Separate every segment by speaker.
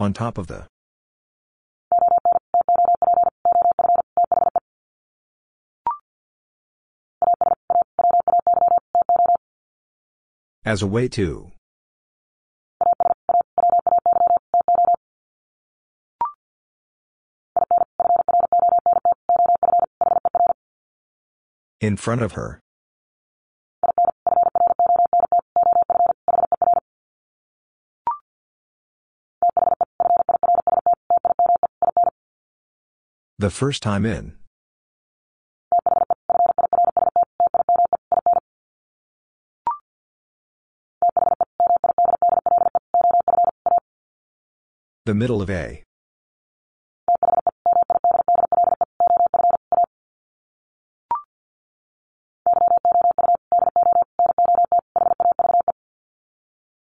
Speaker 1: On top of the. As a way to. In front of her. The first time in. The middle of A.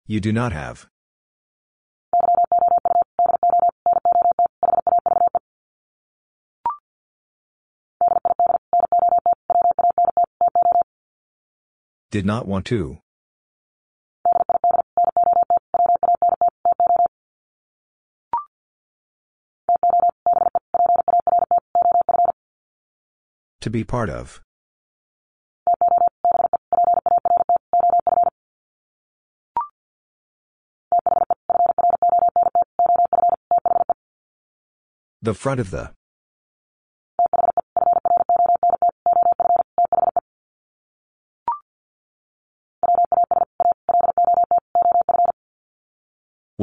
Speaker 1: You do not have. Did not want to. To be part of. The front of the.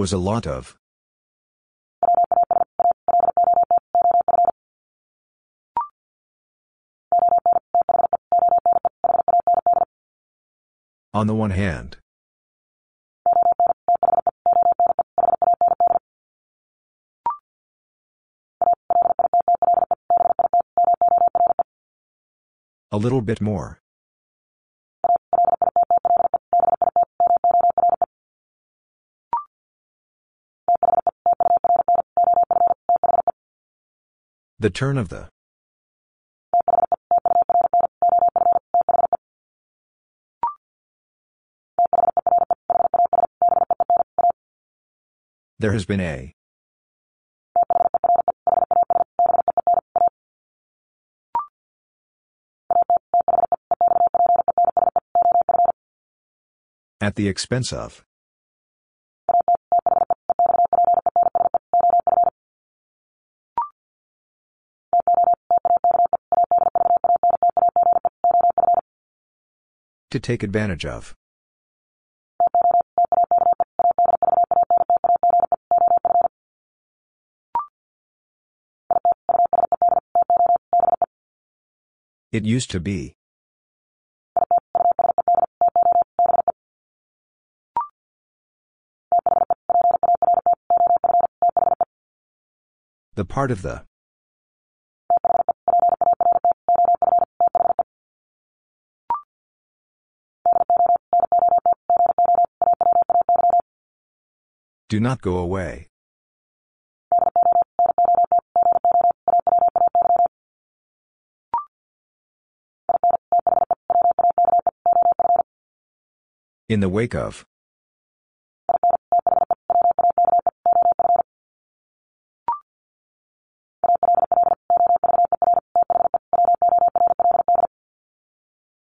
Speaker 1: Was a lot of. On the one hand. A little bit more. The turn of the. There has been a. At the expense of. To take advantage of. It used to be. The part of the. Do not go away. In the wake of.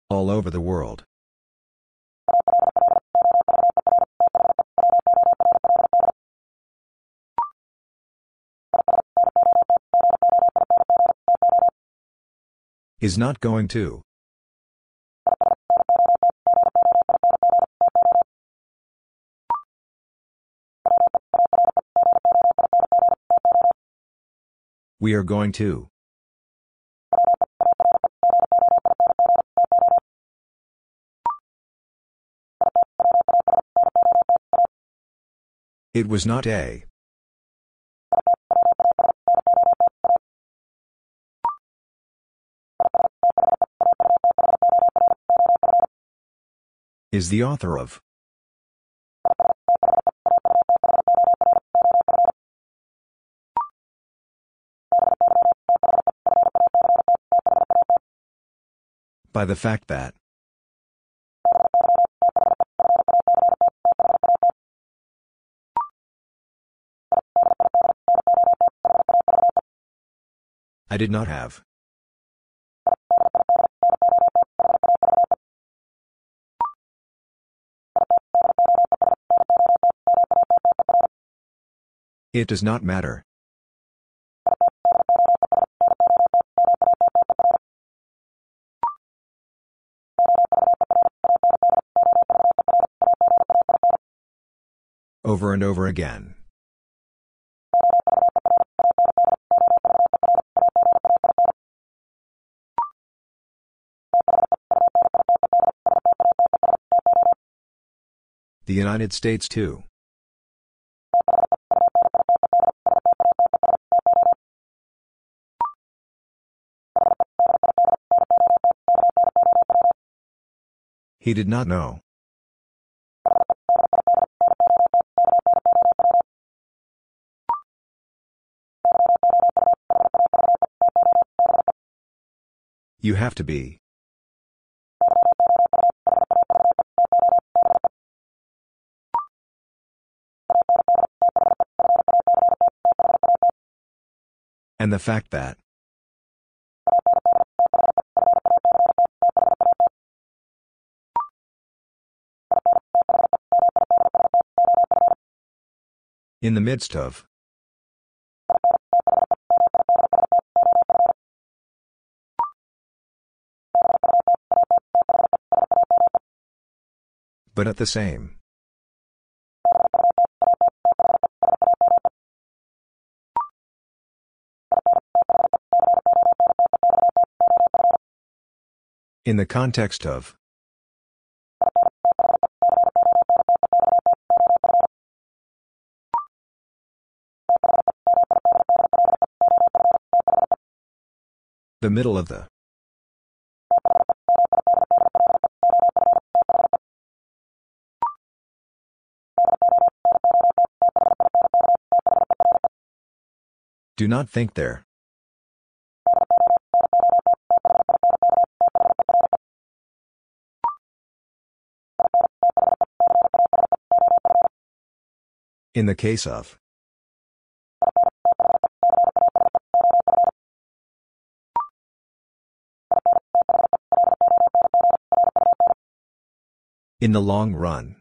Speaker 1: All over the world. Is not going to. We are going to. It was not a. Is the author of. By the fact that. I did not have. It does not matter. Over and over again. The United States too. He did not know. You have to be. And the fact that. In the midst of. But at the same. In the context of. The middle of the. Do not think there. In the case of. In the long run.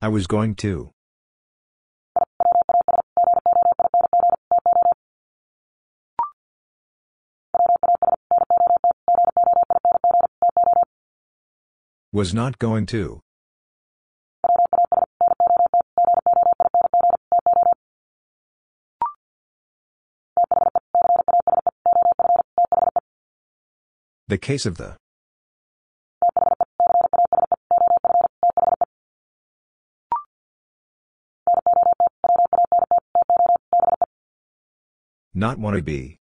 Speaker 1: I was going to. Was not going to. The case of the. Not want to be.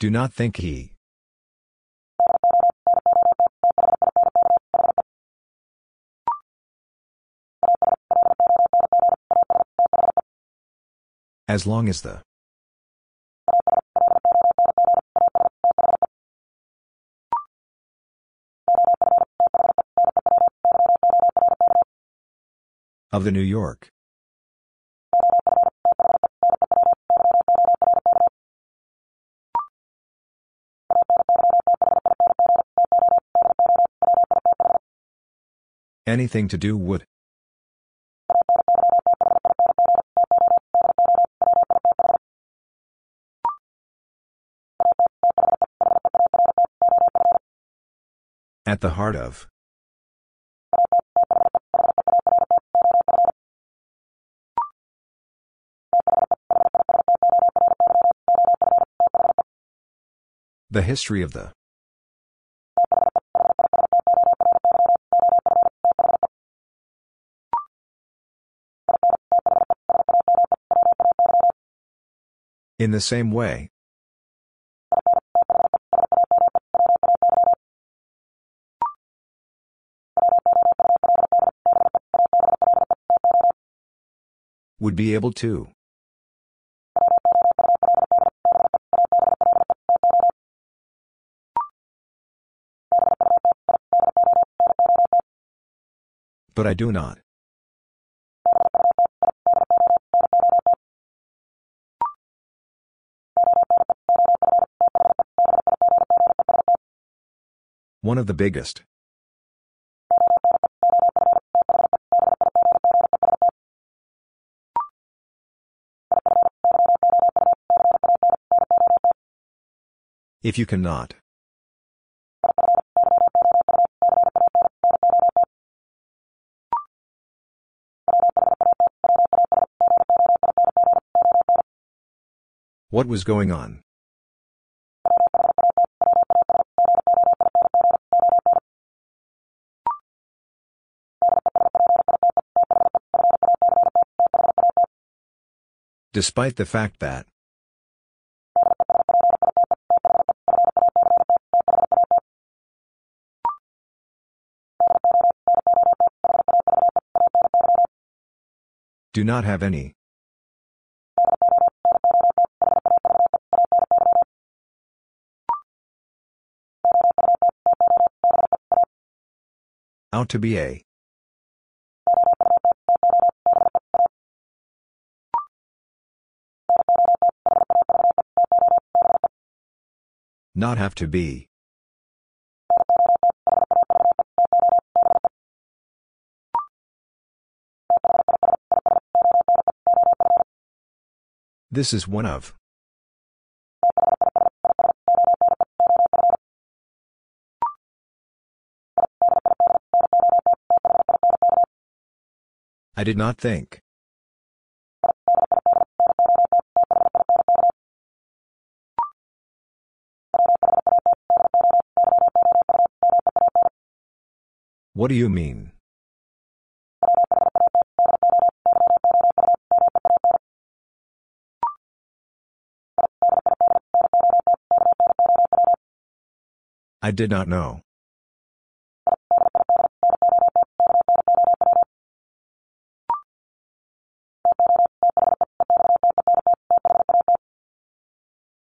Speaker 1: Do not think he. As long as the. Of the New York. Anything to do would. The heart of. The history of the. In the same way. Would be able to. But I do not. One of the biggest. If you cannot. What was going on? Despite the fact that. Do not have any. Out to be a. Not have to be. This is one of. I did not think. What do you mean? I did not know.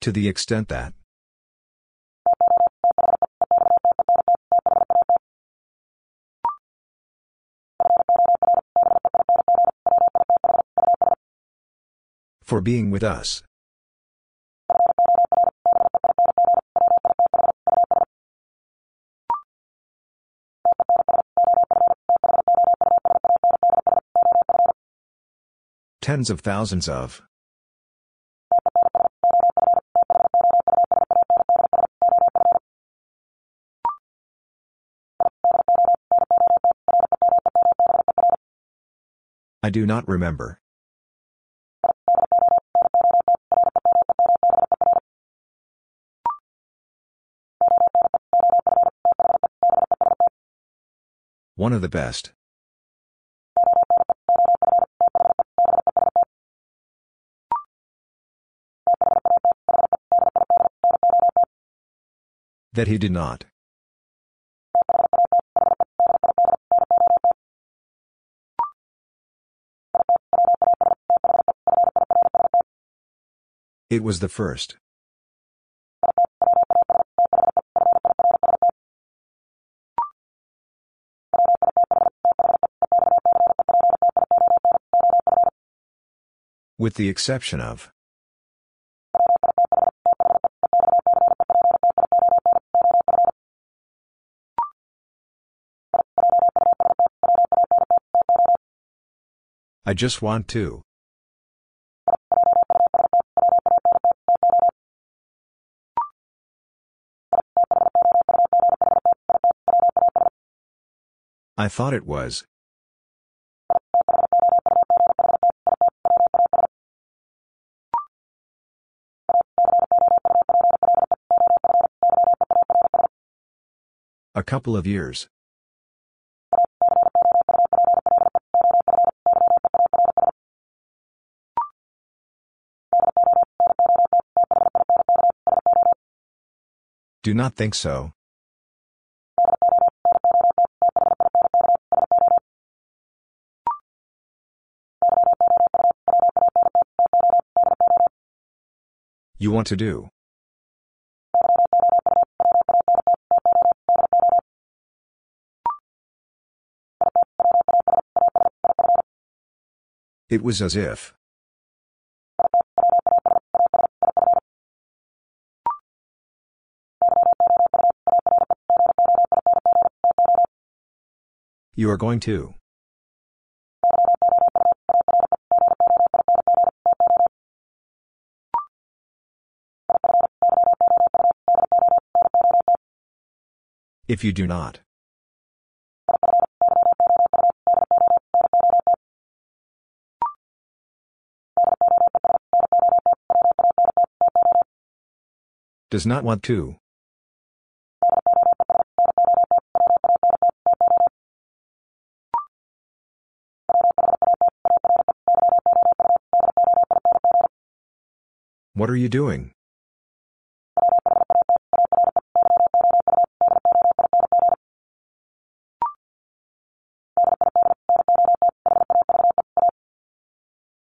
Speaker 1: To the extent that. For being with us. Tens of thousands of. I do not remember. One of the best. That he did not. It was the first. With the exception of. I just want to. I thought it was. A couple of years. Do not think so. You want to do. It was as if. You are going to. If you do not. Does not want to. What are you doing?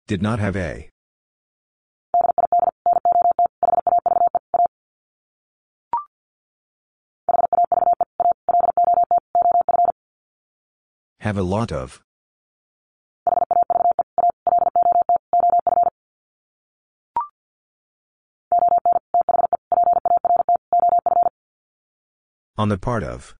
Speaker 1: Did not have a. Have a lot of. On the part of.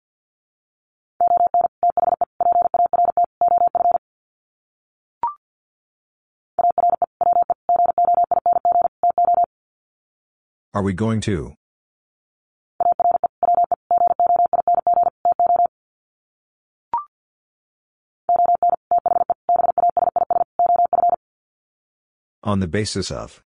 Speaker 1: Are we going to? On the basis of.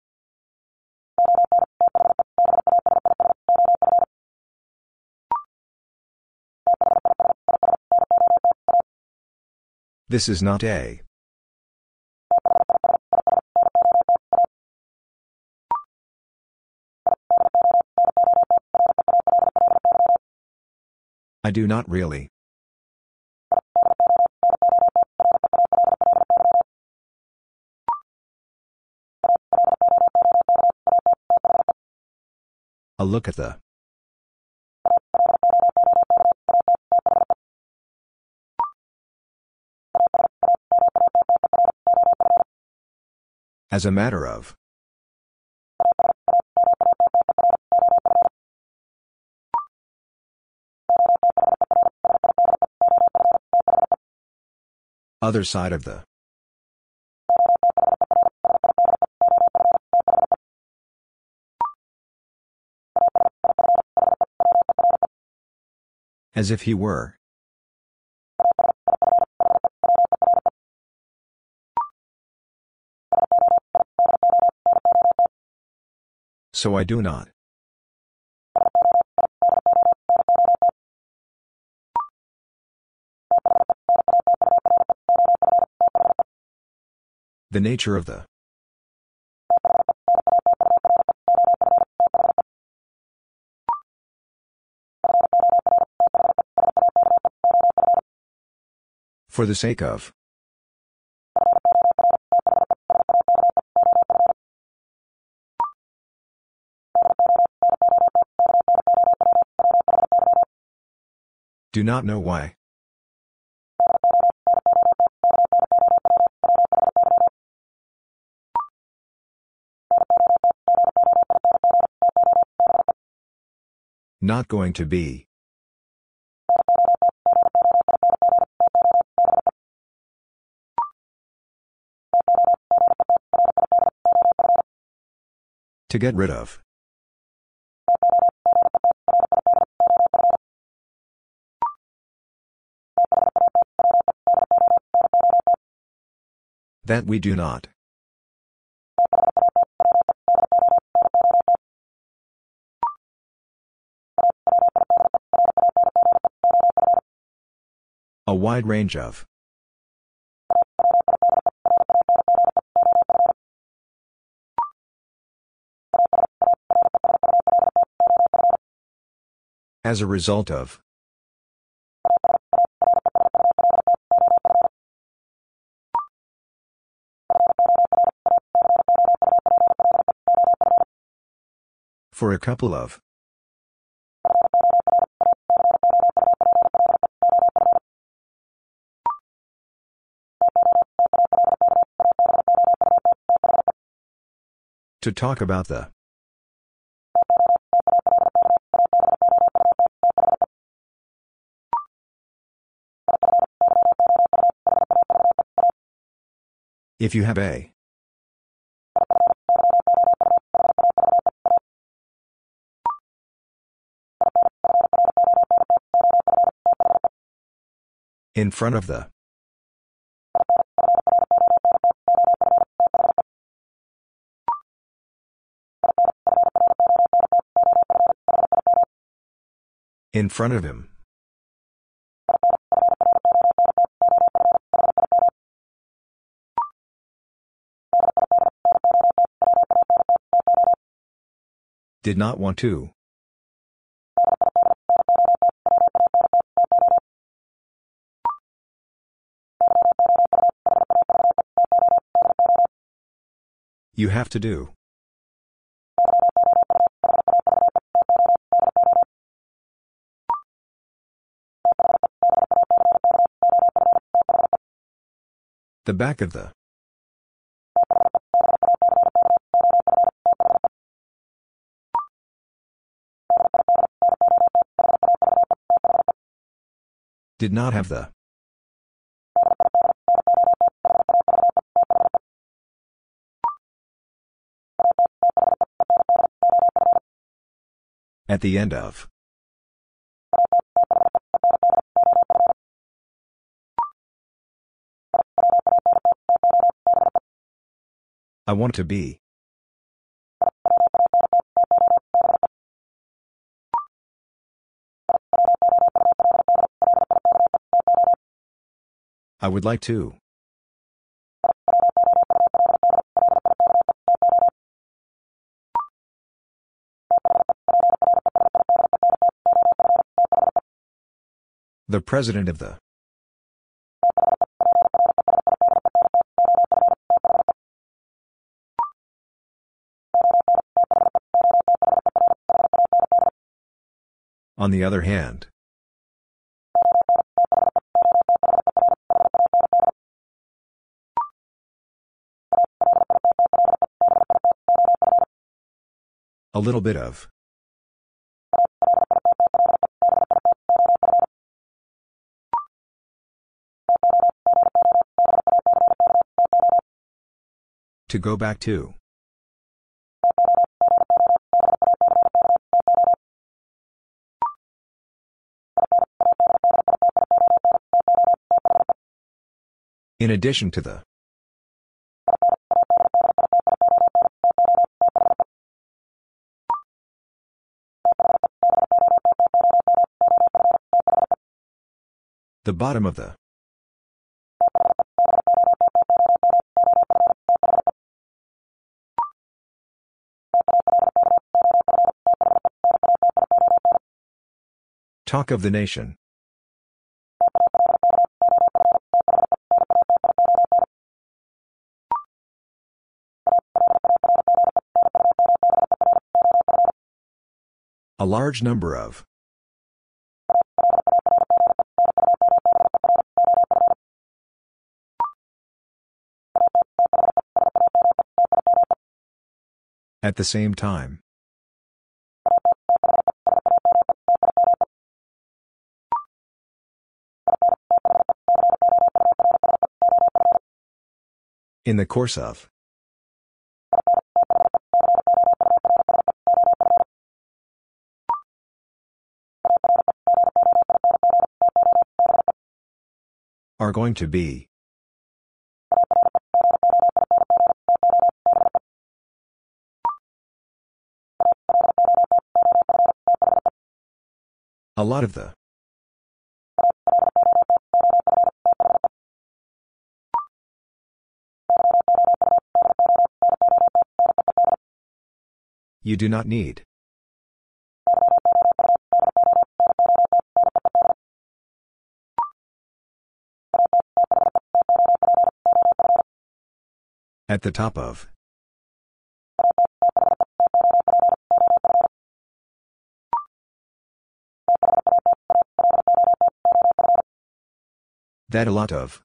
Speaker 1: This is not a. I do not really. A look at the. As a matter of. Other side of the. As if he were. So I do not. The nature of the. For the sake of. Do not know why. Not going to be. To get rid of. That we do not. A wide range of. As a result of. For a couple of. To talk about the. If you have a. In front of the. In front of him. Did not want to. You have to do. The back of the. Did not have the. At the end of. I want to be. I would like to. The president of the. On the other hand. A little bit of. To go back to. In addition to the. The bottom of the. Talk of the nation. A large number of. At the same time. In the course of. Are going to be. A lot of the. You do not need. At the top of. That a lot of.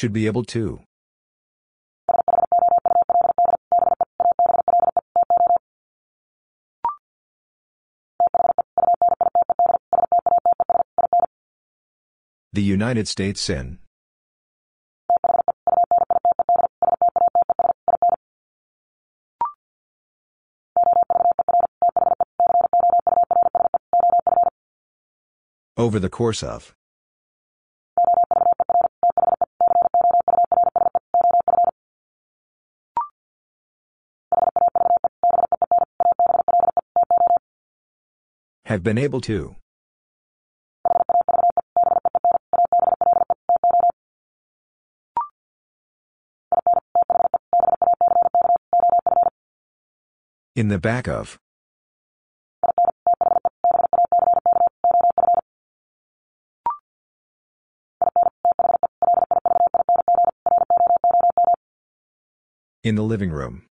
Speaker 1: Should be able to. The United States in. Over the course of. Have been able to. In the back of. In the living room.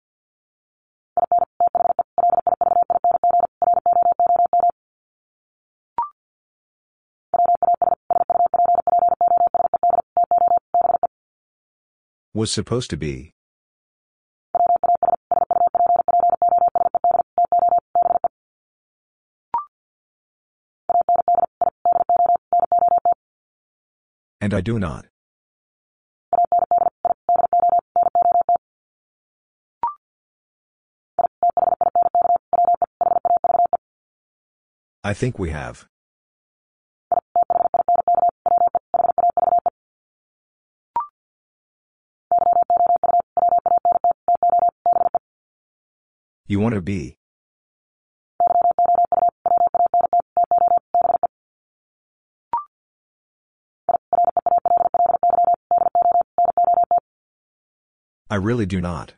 Speaker 1: Was supposed to be. And I do not. I think we have. You want to be. I really do not.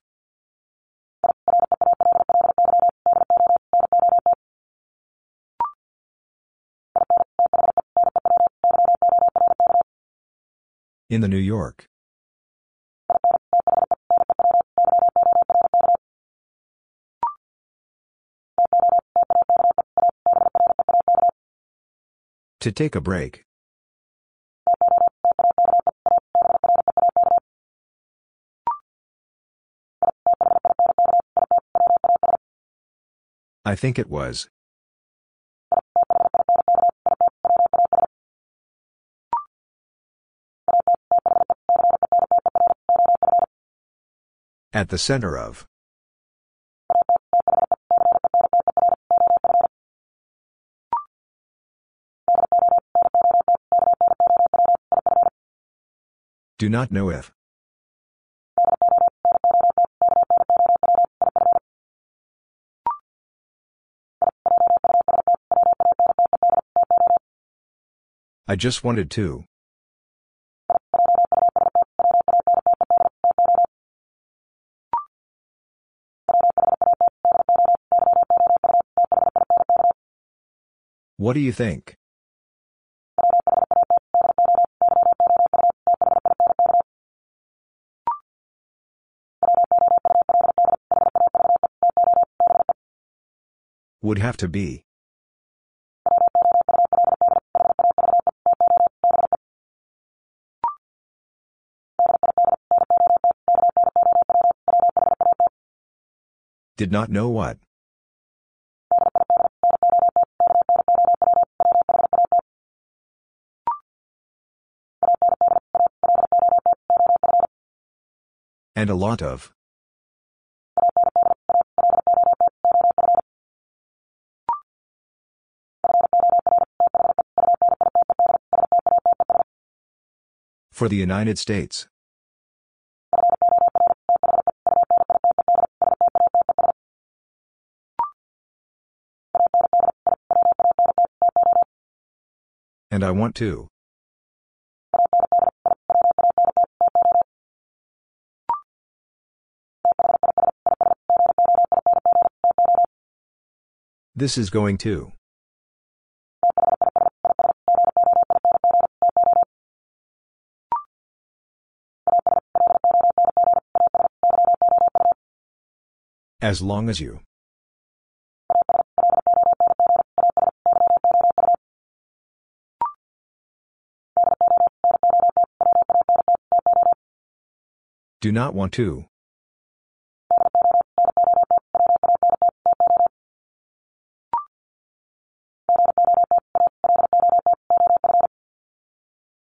Speaker 1: In the New York. To take a break. I think it was. At the center of. Do not know if. I just wanted to. What do you think? Would have to be. Did not know what. And a lot of. For the United States. And I want to. This is going to. As long as you. Do not want to.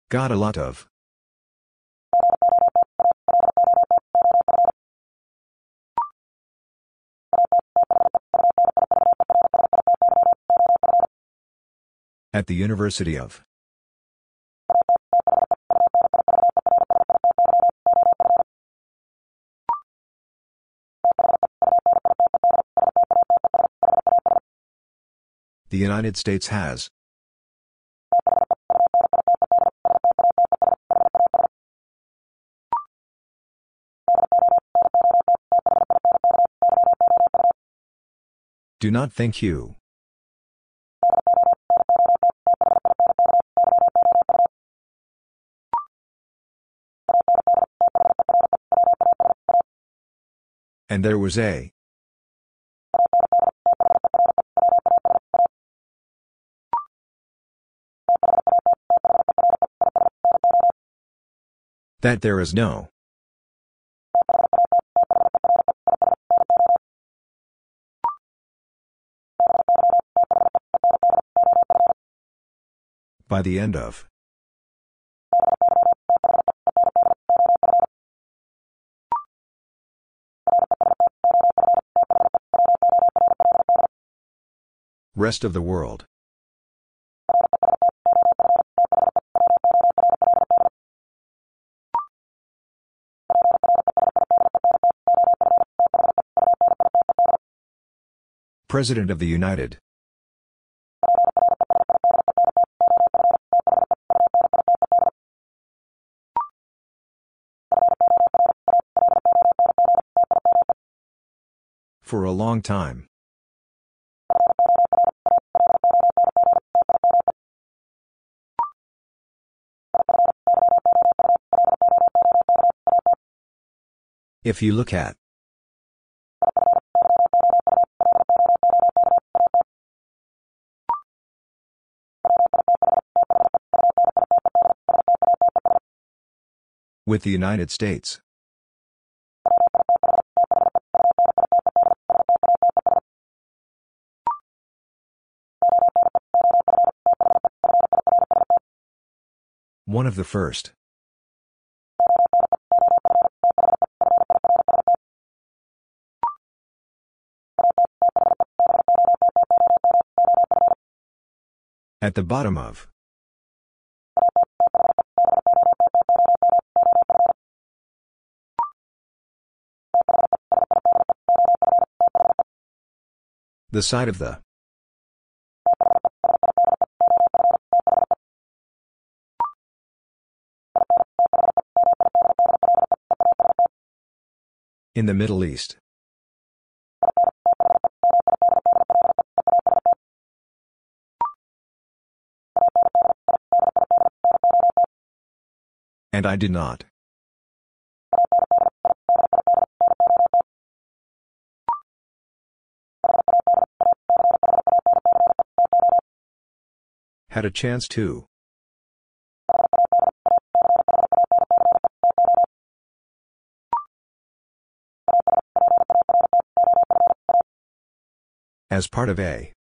Speaker 1: Got a lot of. At the University of. The United States has. Do not think you. And there was a. That there is no. By the end of. Rest of the world. President of the United. For a long time. If you look at. With the United States. One of the first. At the bottom of. The side of the. In the Middle East. And I did not. Had a chance to. As part of a.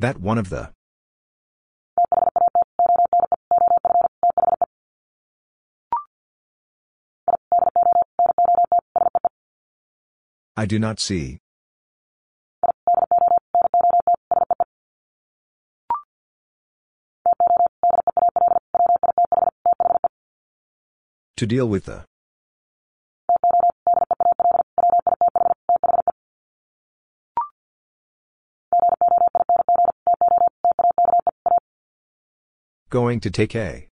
Speaker 1: That one of the. I do not see. To deal with the. Going to take a.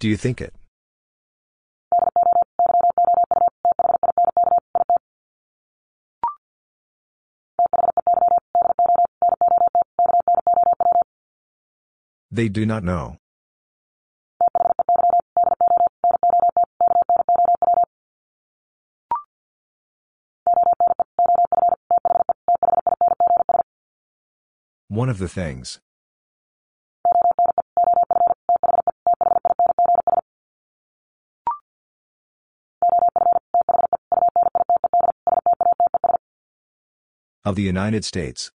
Speaker 1: Do you think it? They do not know. Of the things. Of the United States.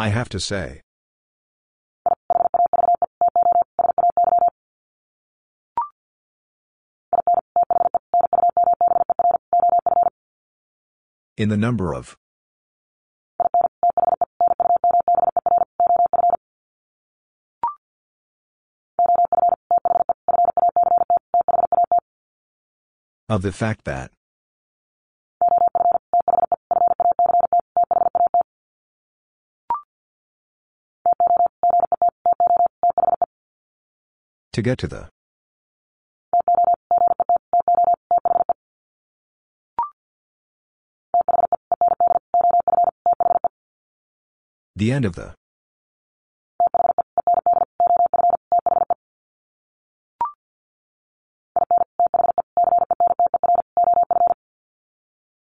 Speaker 1: I have to say. In the number of. Of the fact that. To get to the. The end of the.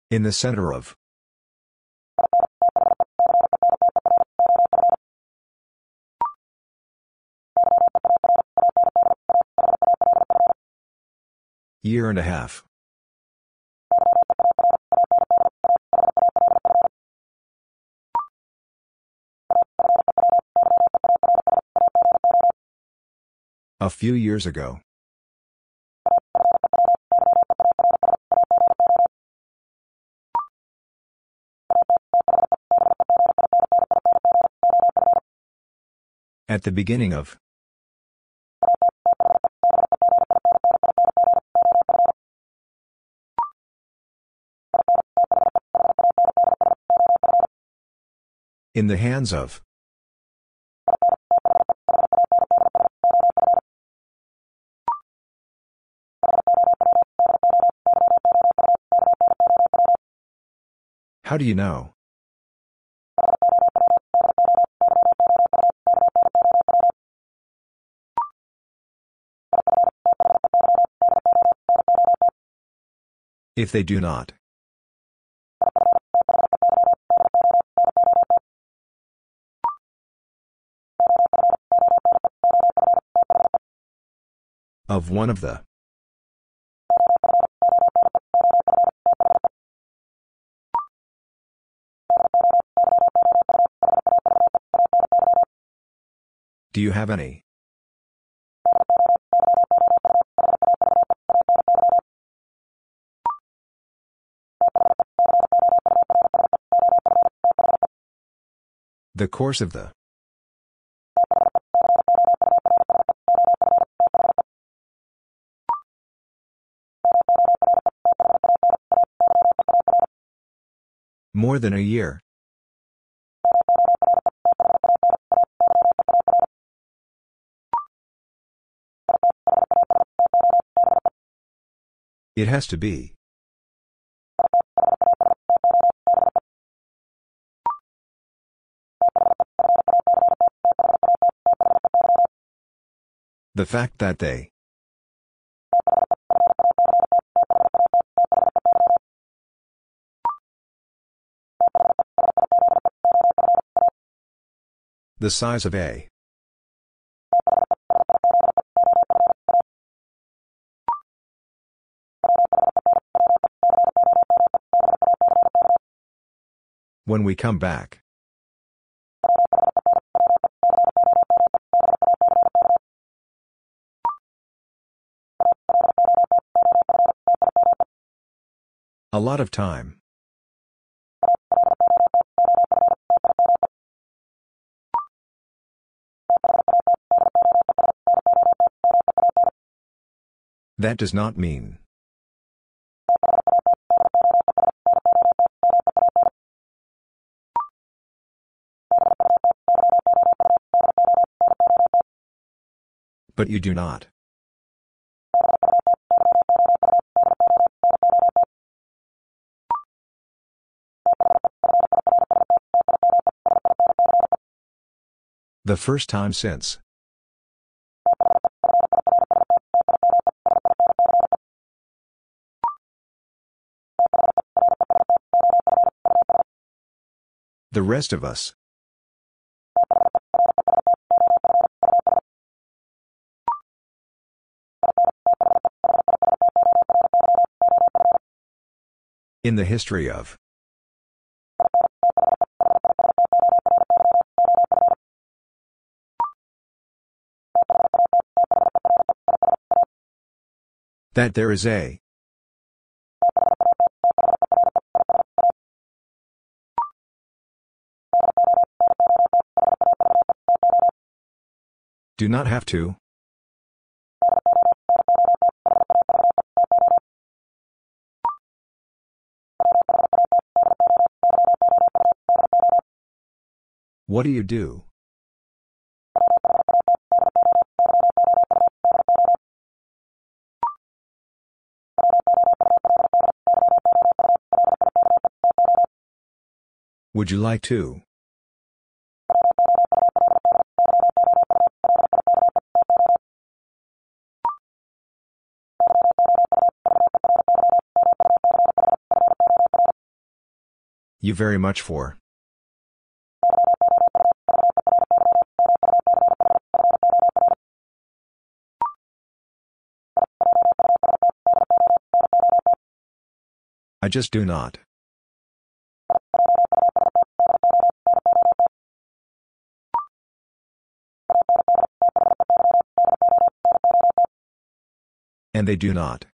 Speaker 1: In the center of. Year and a half. A few years ago. At the beginning of. In the hands of. How do you know? If they do not. Of one of the. Do you have any? The course of the. More than a year. It has to be. The fact that they. The size of A. When we come back. A lot of time. That does not mean. But you do not. The first time since. The rest of us. In the history of. That there is a. Do not have to. What do you do? Would you like to? You very much for. Just do not. And they do not.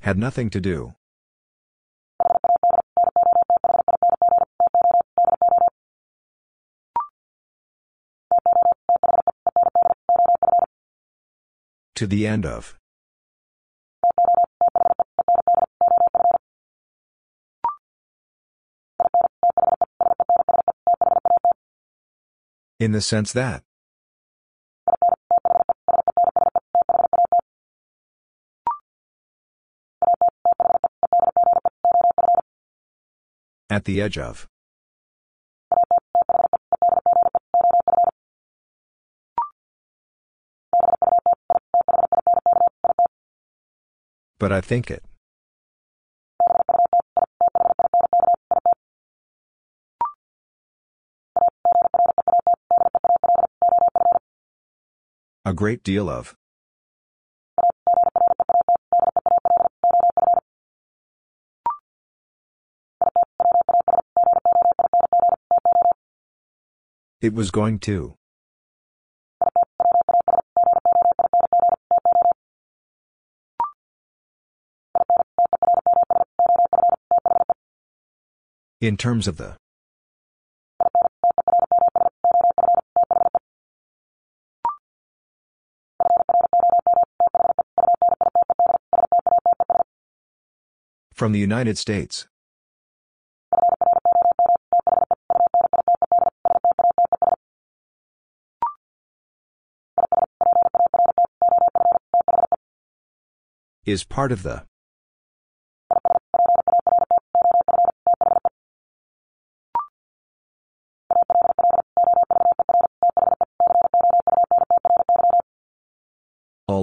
Speaker 1: Had nothing to do. To the end of. In the sense that. At the edge of. But I think it. A great deal of. It was going to. In terms of the. From the United States. Is part of the.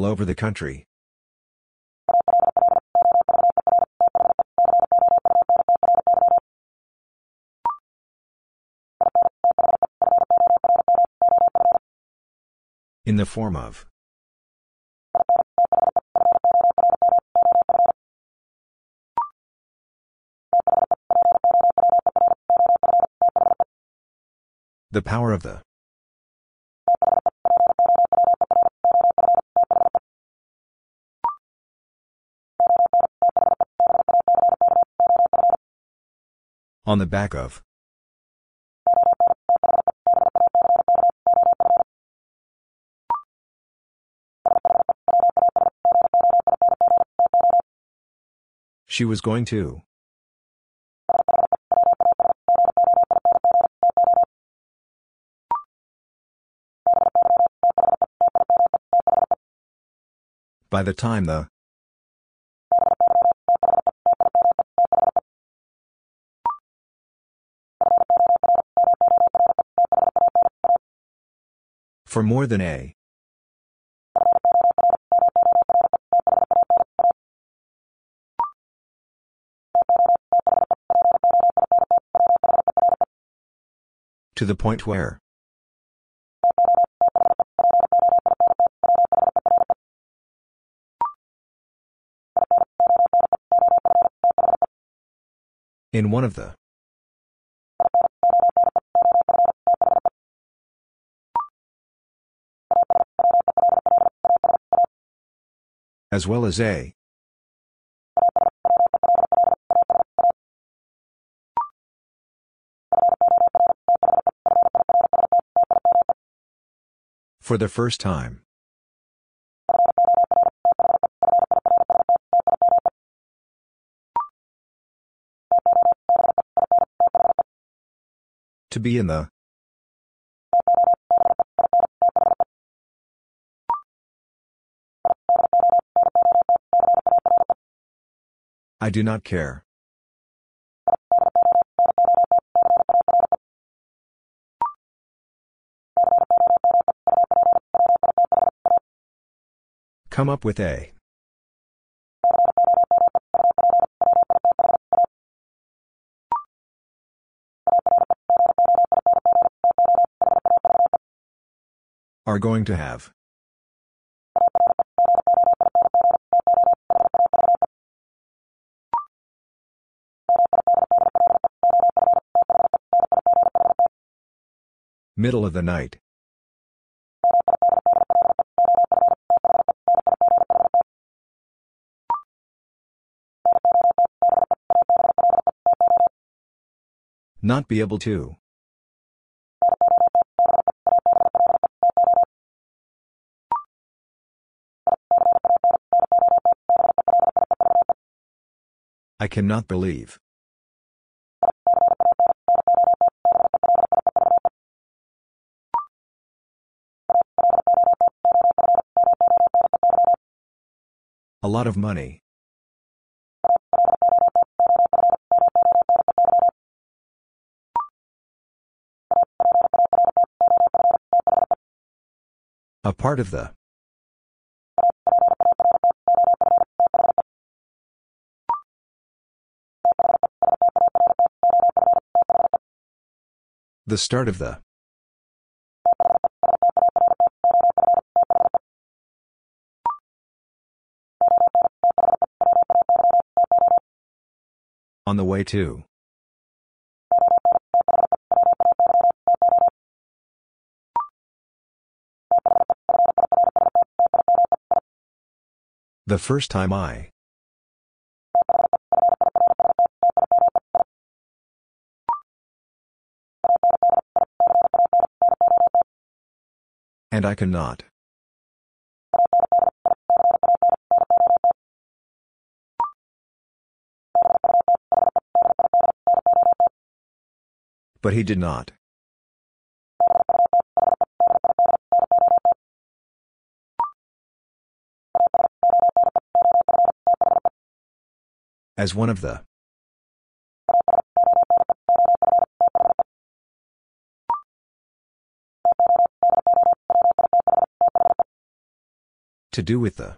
Speaker 1: Over the country. In the form of. The power of the. On the back of. She was going to. By the time the For more than a. To the point where. In one of the. As well as a. For the first time. To be in the. I do not care. Come up with a. Are going to have. Middle of the night. Not be able to. I cannot believe. Lot of money. A part of the. The start of the. On the way to. The first time I. And I cannot. But he did not. As one of the. To do with the.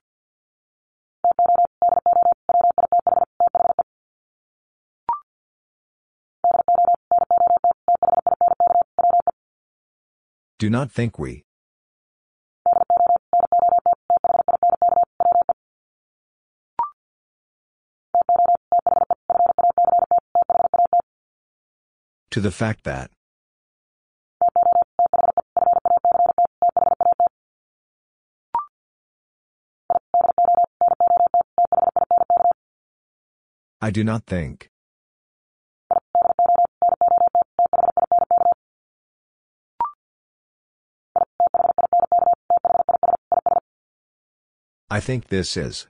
Speaker 1: Do not think we. To the fact that. I do not think. I think this is.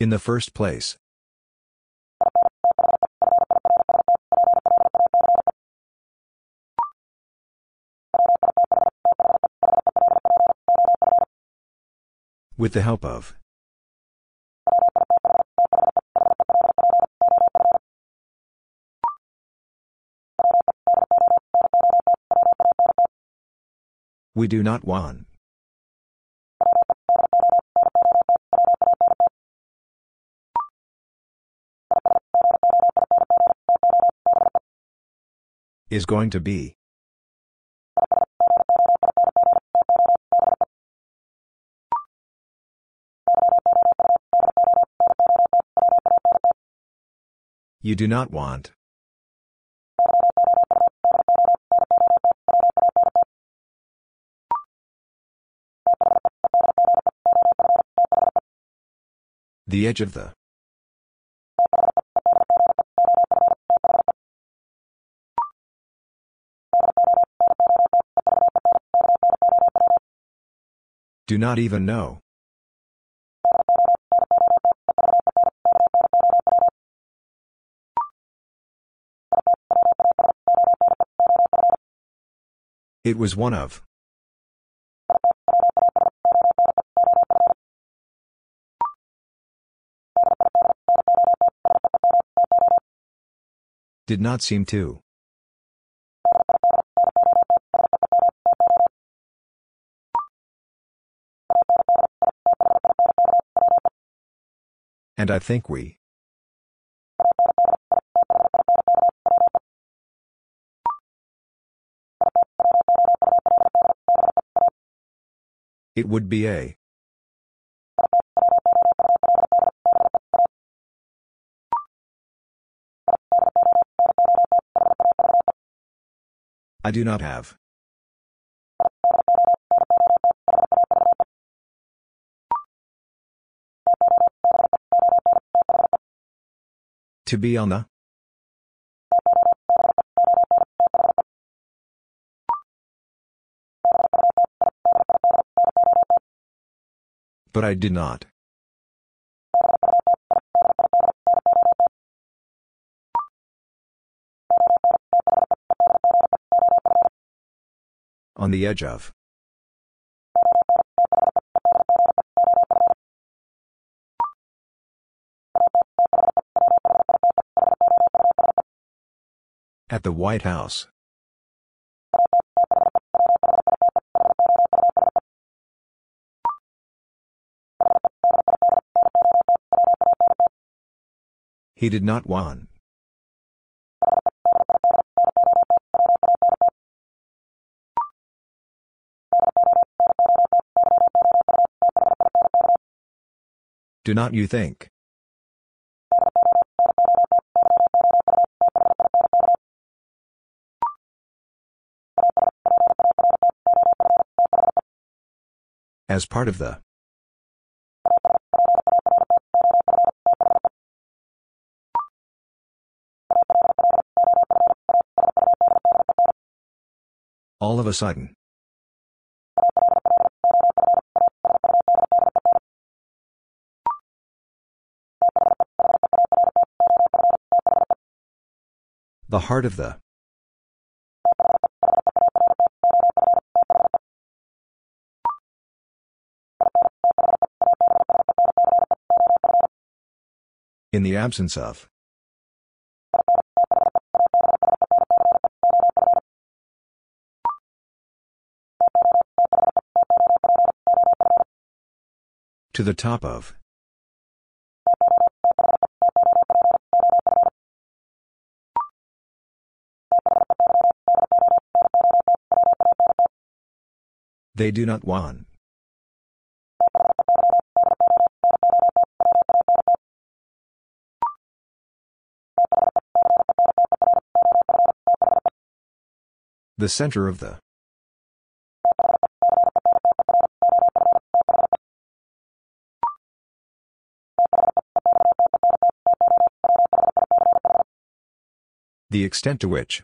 Speaker 1: In the first place. With the help of. We do not want. Is going to be. You do not want. The edge of the. Do not even know. It was one of. Did not seem to. And I think we. It would be a. I do not have. To be on the. But I did not. On the edge of. At the White House. He did not want. Do not you think? As part of the. All of a sudden. The heart of the. In the absence of. To the top of. They do not want. The center of the. The extent to which.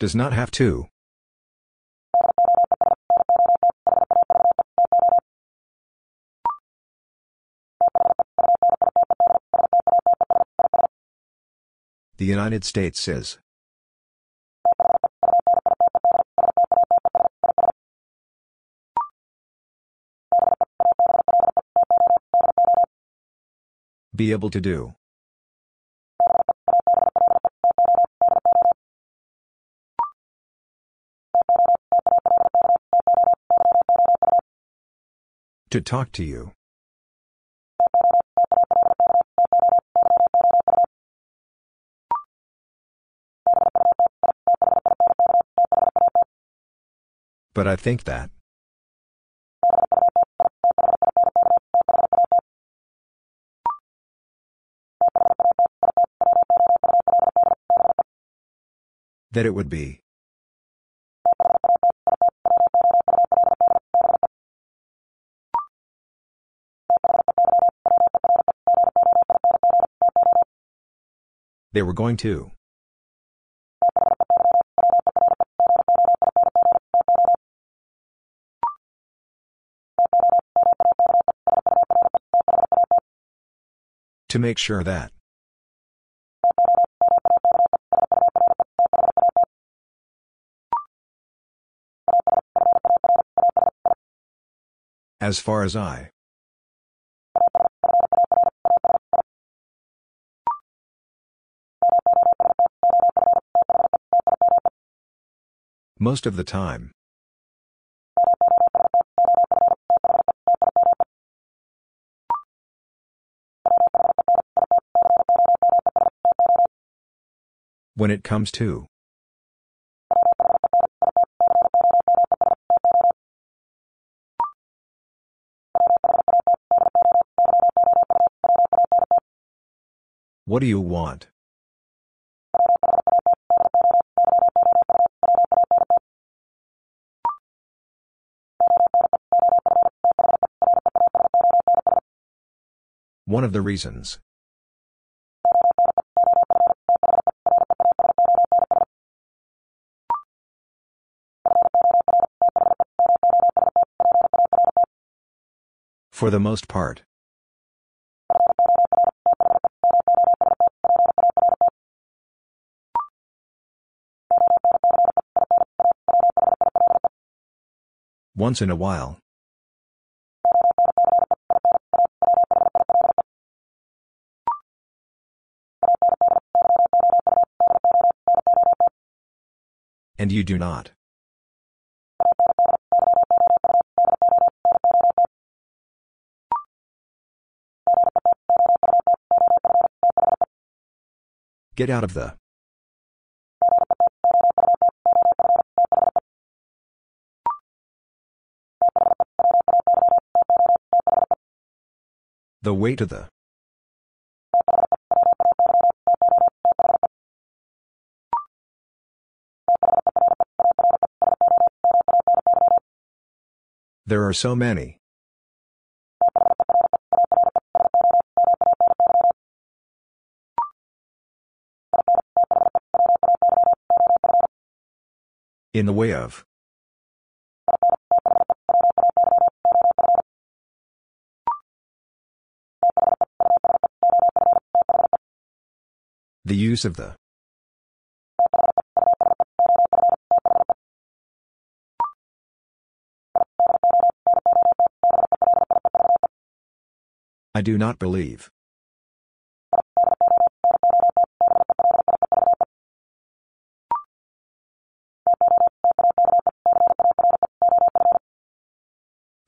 Speaker 1: Does not have to. The United States is. Be able to do. To talk to you. But I think that. That it would be. They were going to. To make sure that. As far as I. Most of the time. When it comes to. What do you want? One of the reasons. For the most part. Once in a while. And you do not. Get out of the. The way to the. There are so many. In the way of. The use of the. I do not believe.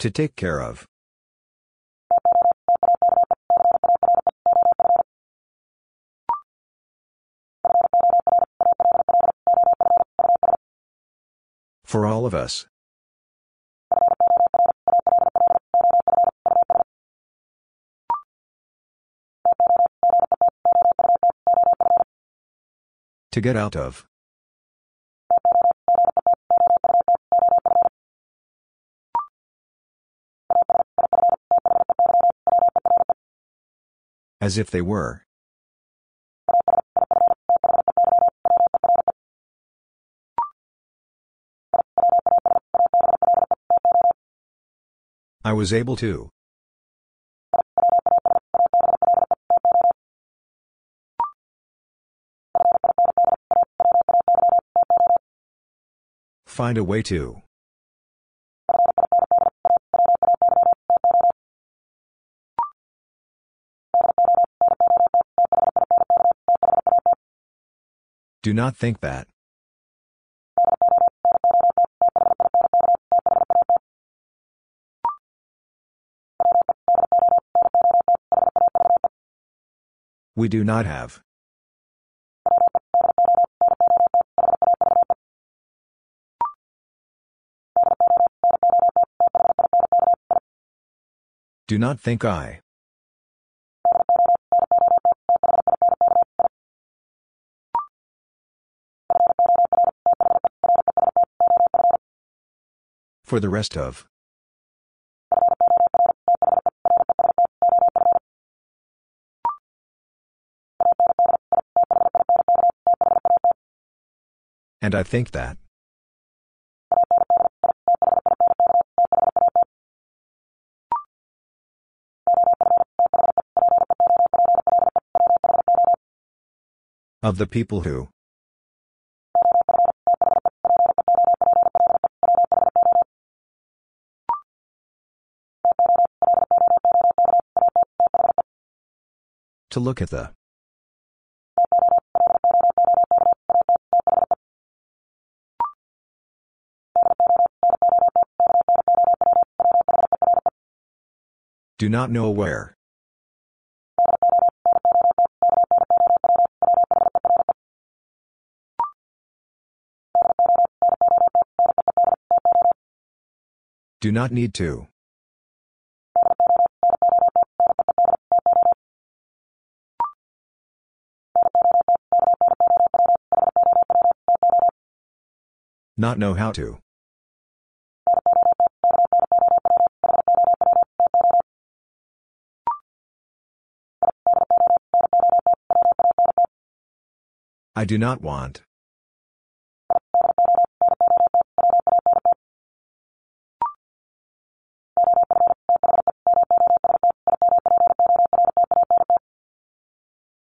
Speaker 1: To take care of. For all of us. To get out of. As if they were. I was able to. Find a way to. Do not think that. We do not have. Do not think I. For the rest of. And I think that. Of the people who. To look at the. Do not know where. Do not need to. Not know how to. I do not want.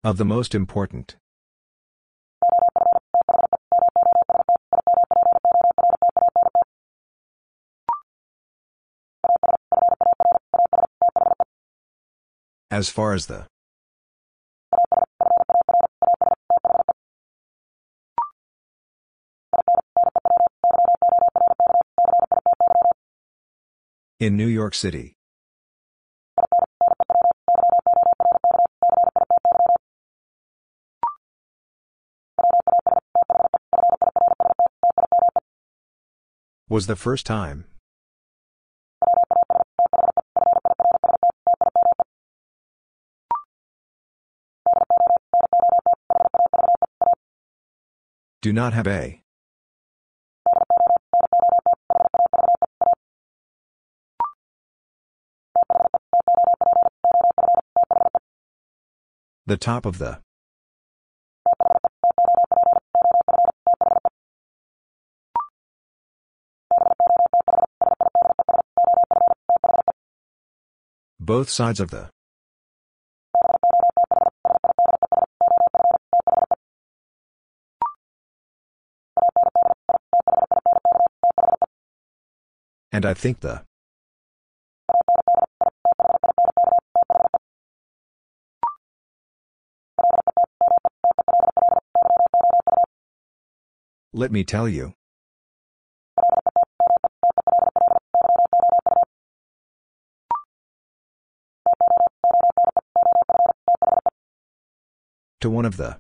Speaker 1: Of the most important. As far as the. In New York City. Was the first time. Do not have a. The top of the. Both sides of the. And I think the. Let me tell you. One of the.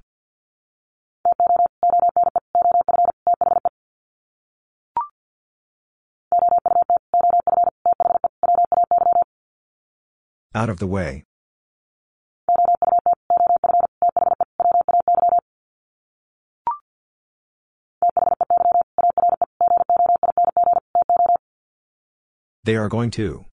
Speaker 1: Out of the way. They are going to.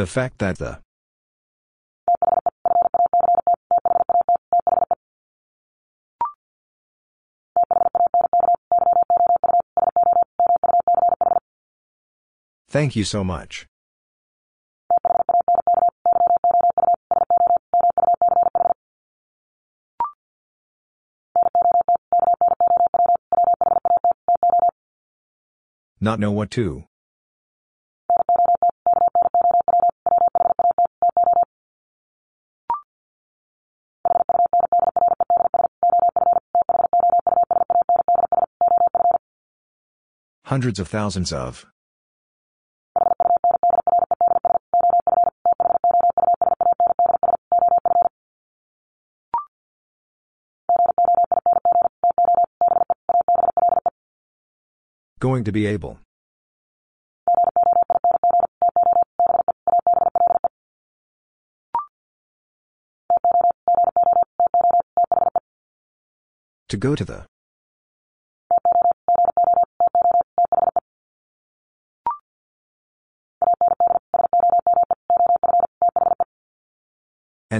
Speaker 1: The fact that the Thank you so much. Not know what to. Hundreds of thousands of. Going to be able. To go to the.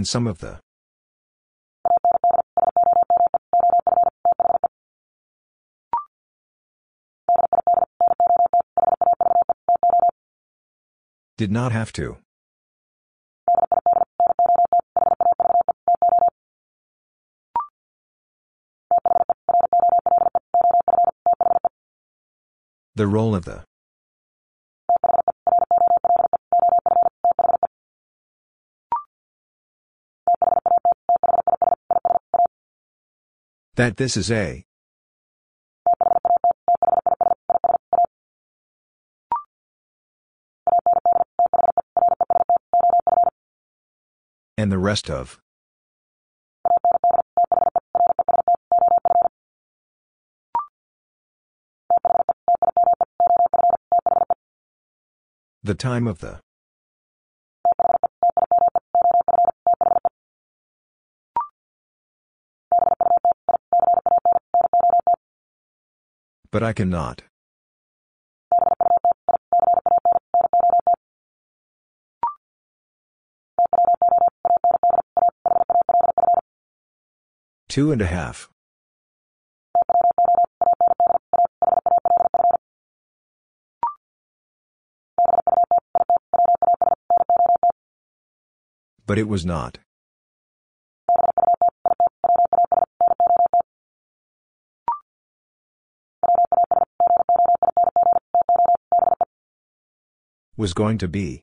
Speaker 1: And some of the. Did not have to. The role of the. That this is a. And the rest of. The time of the. But I cannot. Two and a half. But it was not. Was going to be.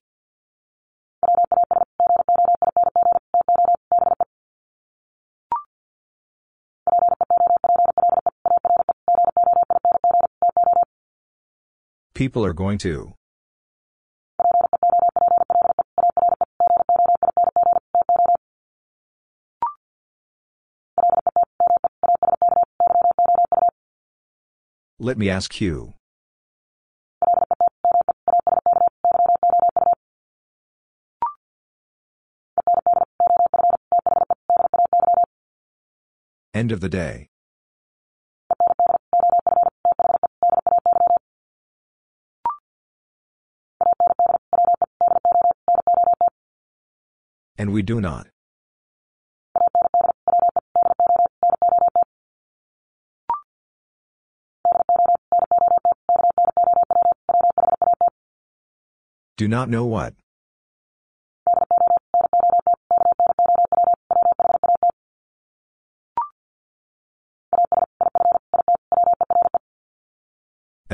Speaker 1: People are going to. Let me ask you. End of the day. And we do not. Do not know what.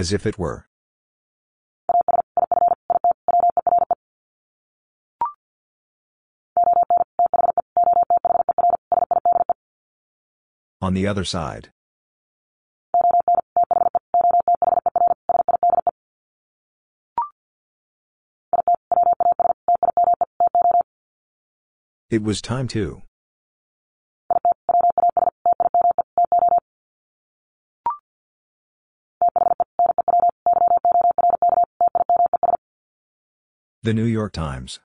Speaker 1: As if it were. On the other side. It was time to. The New York Times.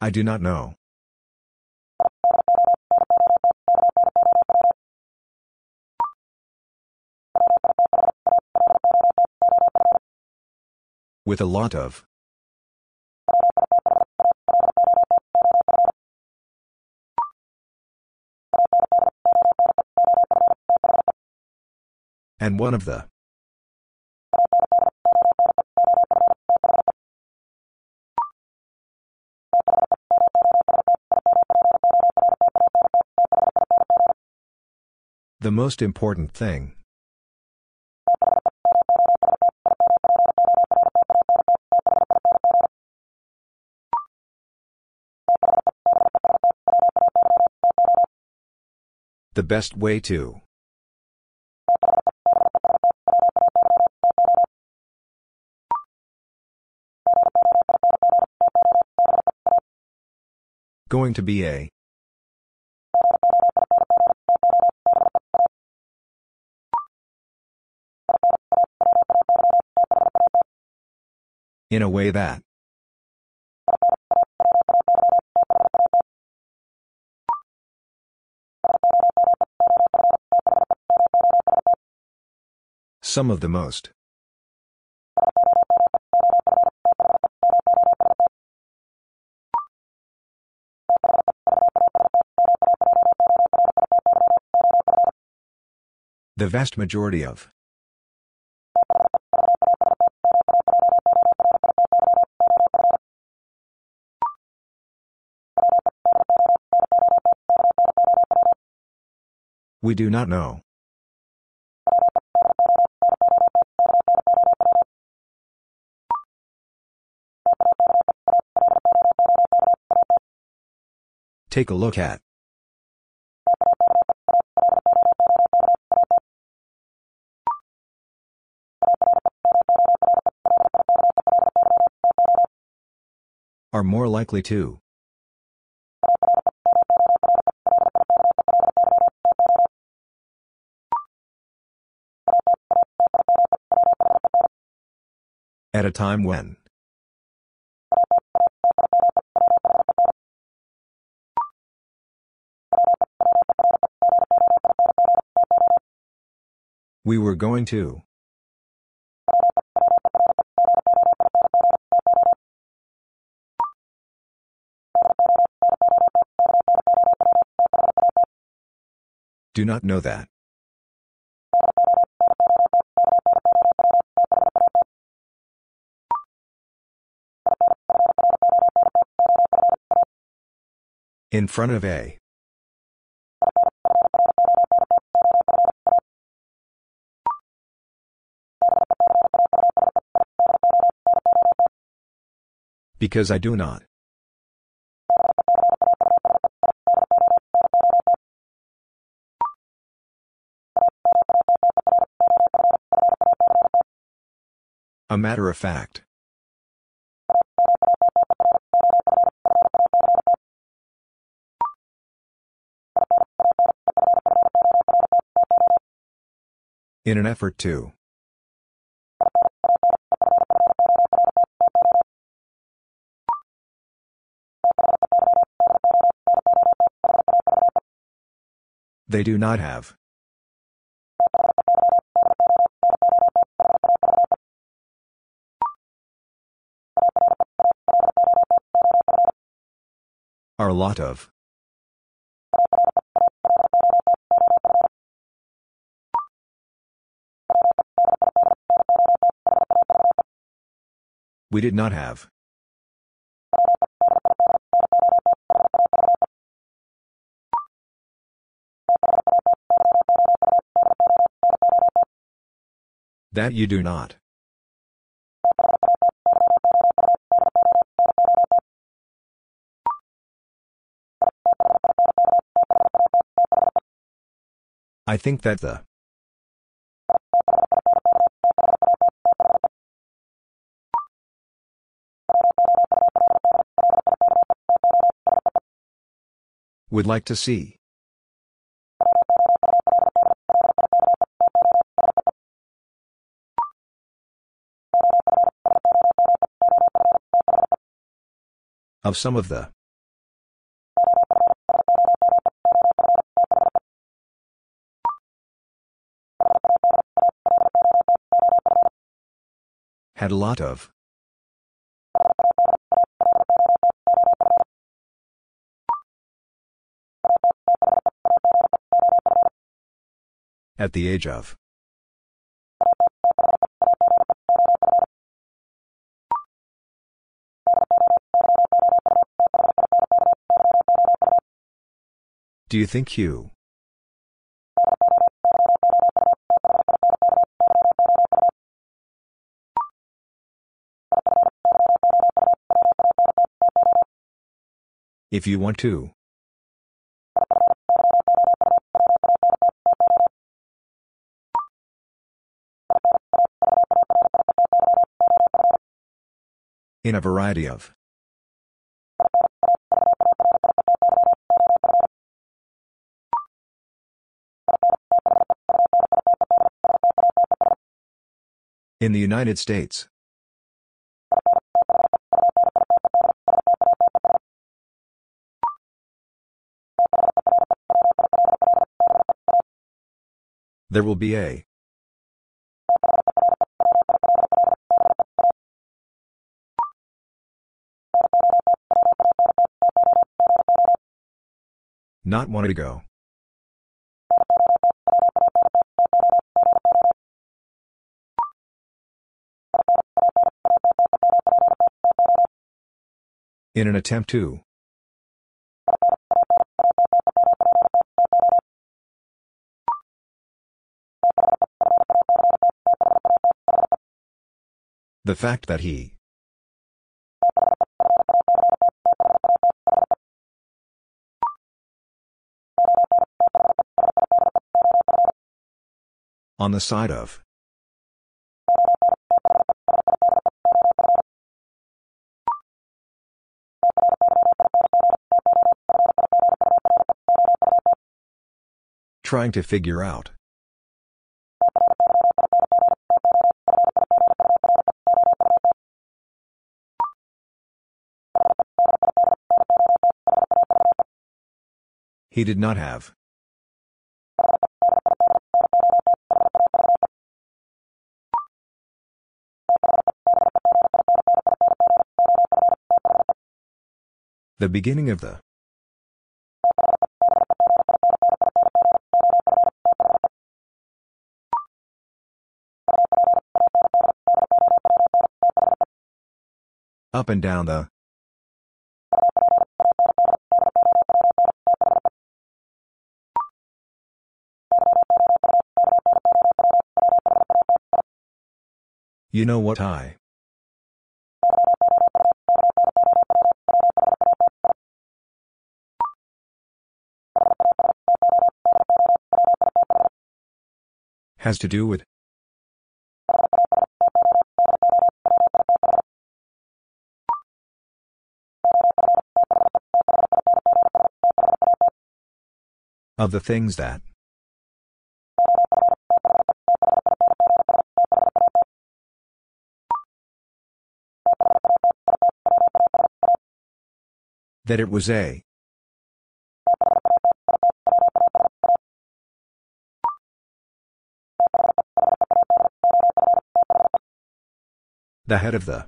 Speaker 1: I do not know. With a lot of. and one of the The most important thing. The best way to. Going to be a. In a way that. Some of the most. The vast majority of. We do not know. Take a look at. Are more likely to. At a time when. We were going to. Do not know that. In front of a. Because I do not. A matter of fact. In an effort to. They do not have. Are a lot of. We did not have. That you do not. I think that the. Would like to see. Of some of the. Had a lot of. At the age of. Do you think you? If you want to. In a variety of. In the United States. There will be a. Not wanted to go. In an attempt to. The fact that he. On the side of. Trying to figure out. He did not have. The beginning of the. Up and down the. You know what I. Has to do with. Of the things that. That it was a. The head of the.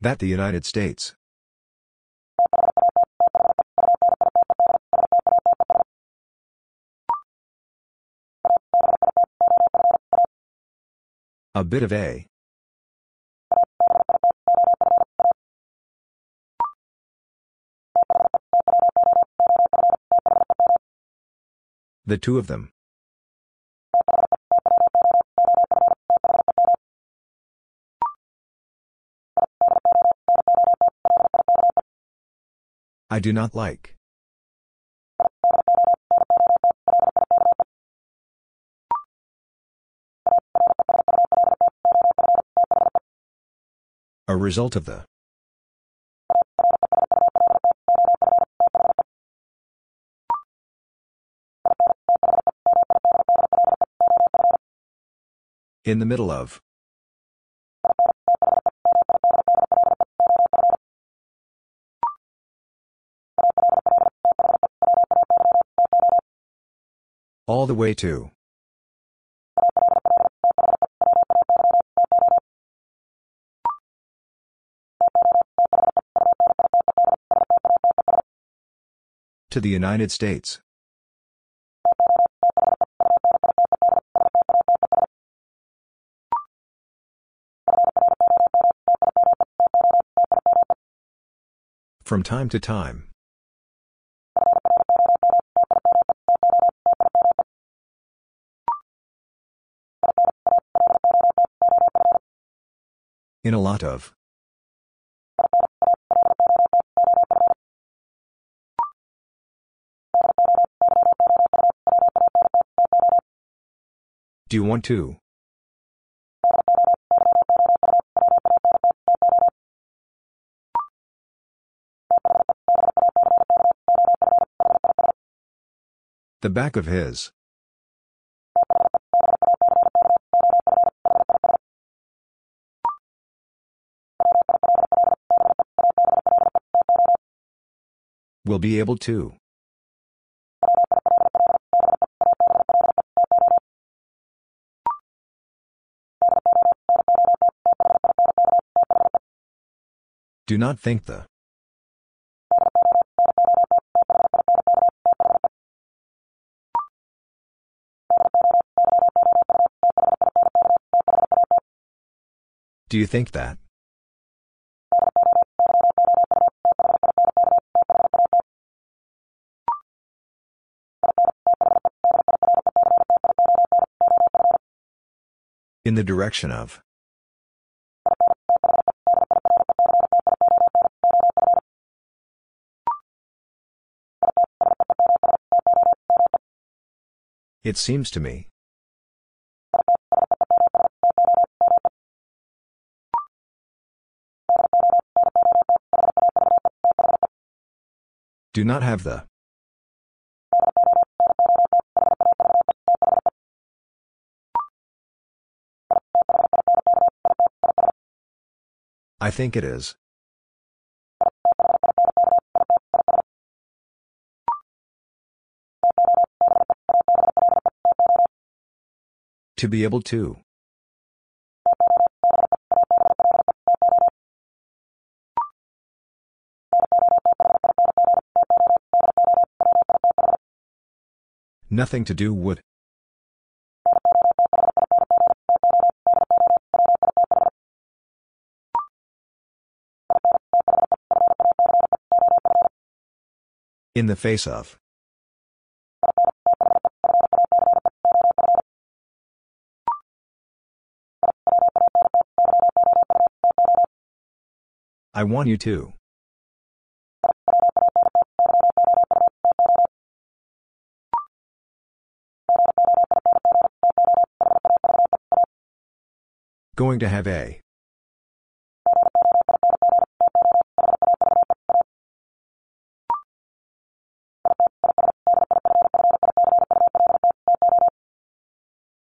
Speaker 1: That the United States. A bit of a. The two of them. I do not like. A result of the. In the middle of. All the way to. To the United States. From time to time. In a lot of. Do you want to? The back of his. Will be able to. Do not think the. Do you think that? In the direction of. It seems to me. Do not have the. I think it is. To be able to. Nothing to do would. In the face of. I want you to. Going to have a.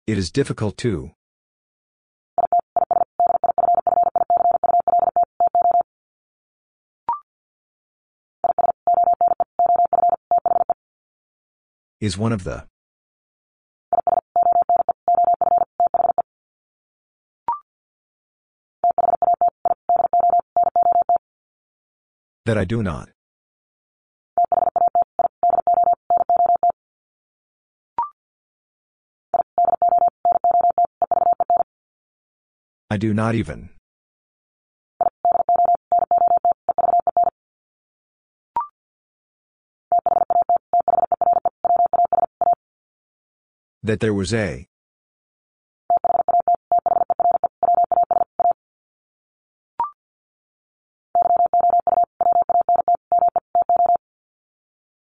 Speaker 1: It is difficult to. Is one of the. That I do not. I do not even. That there was a.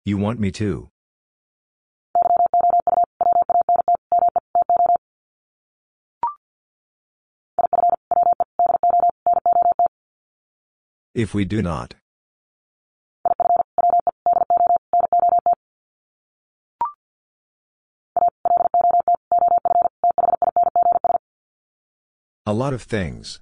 Speaker 1: You want me to. If we do not. A lot of things.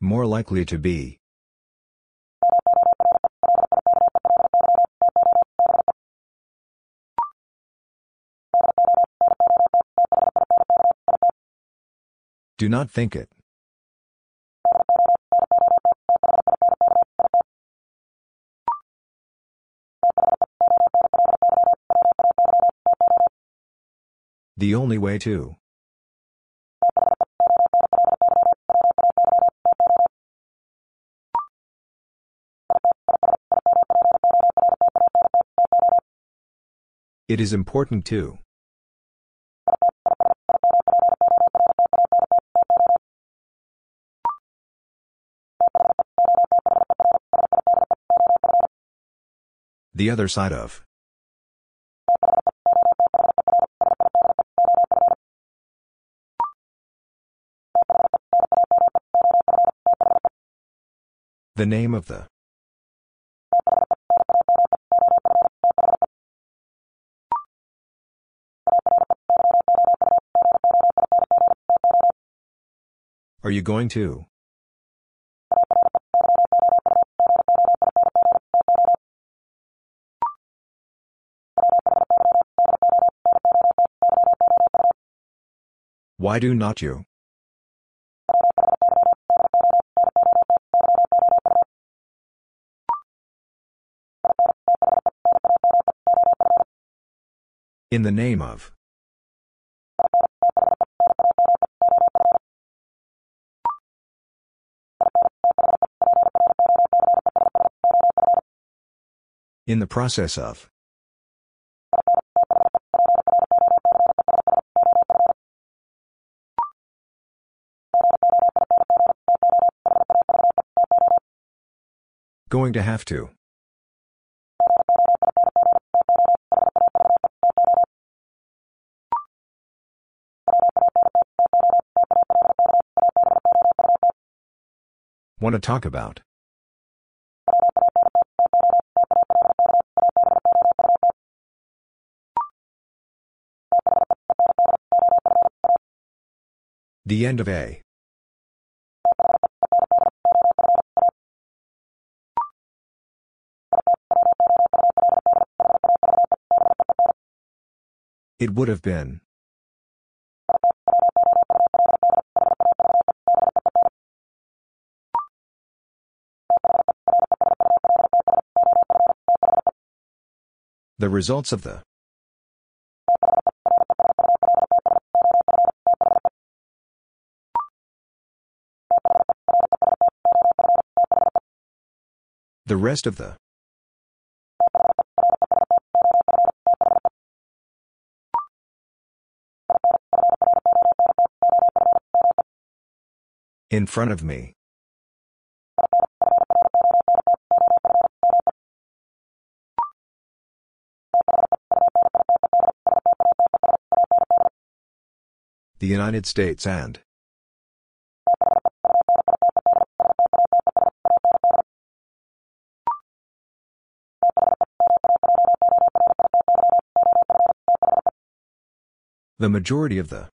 Speaker 1: More likely to be. Do not think it. The only way to. It is important to. The other side of. The name of the. Are you going to? Why do not you? In the name of. In the process of. Going to have to. Want to talk about. The end of A. It would have been. The results of the. The rest of the. In front of me. The United States and. The majority of the.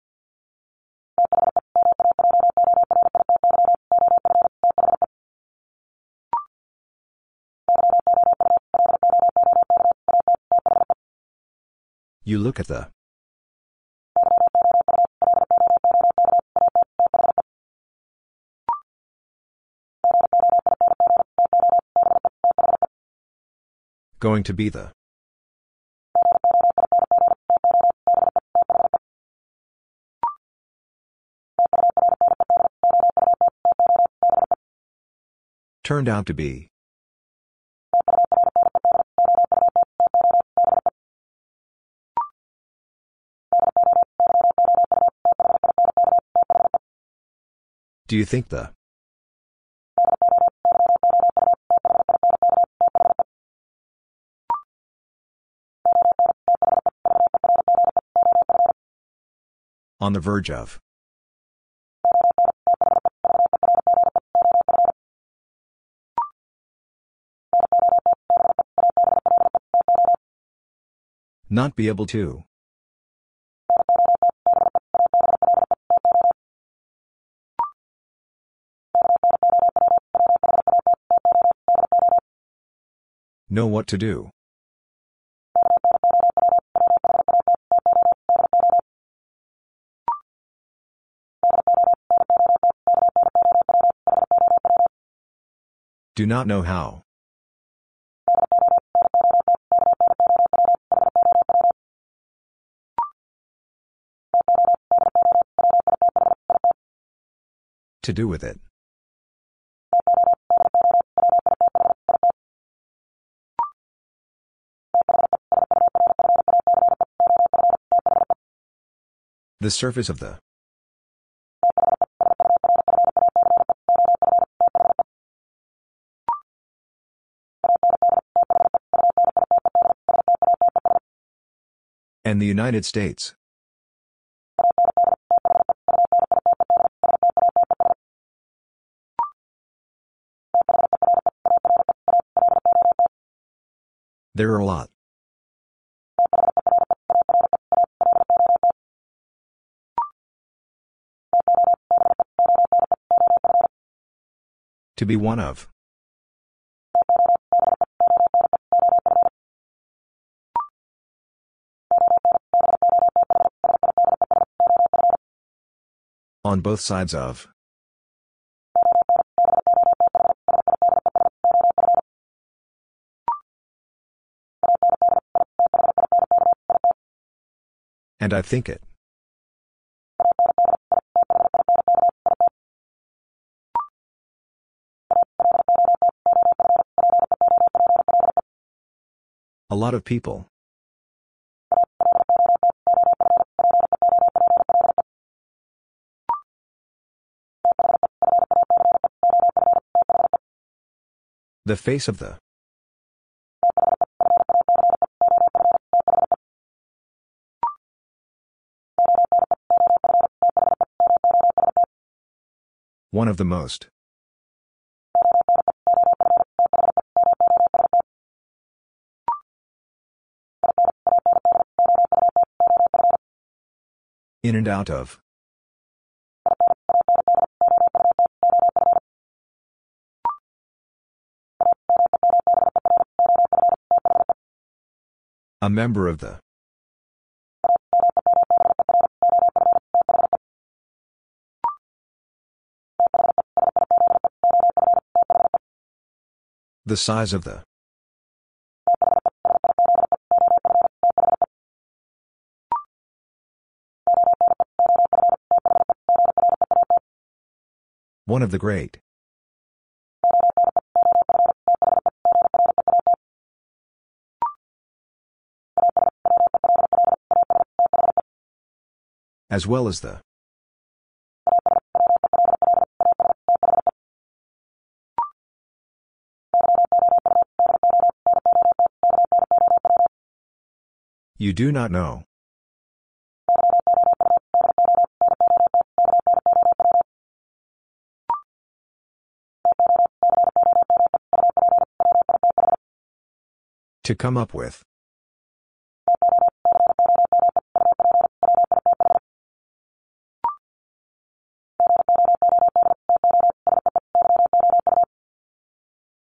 Speaker 1: You look at the. Going to be the. Turned out to be. Do you think the? On the verge of. Not be able to. Know what to do. Do not know how. To do with it. The surface of the the United States. There are a lot. To be one of. On both sides of. And I think it. A lot of people. The face of the. One of the most. In and out of. Member of the. The size of the. One of the great. As well as the. You do not know. To come up with.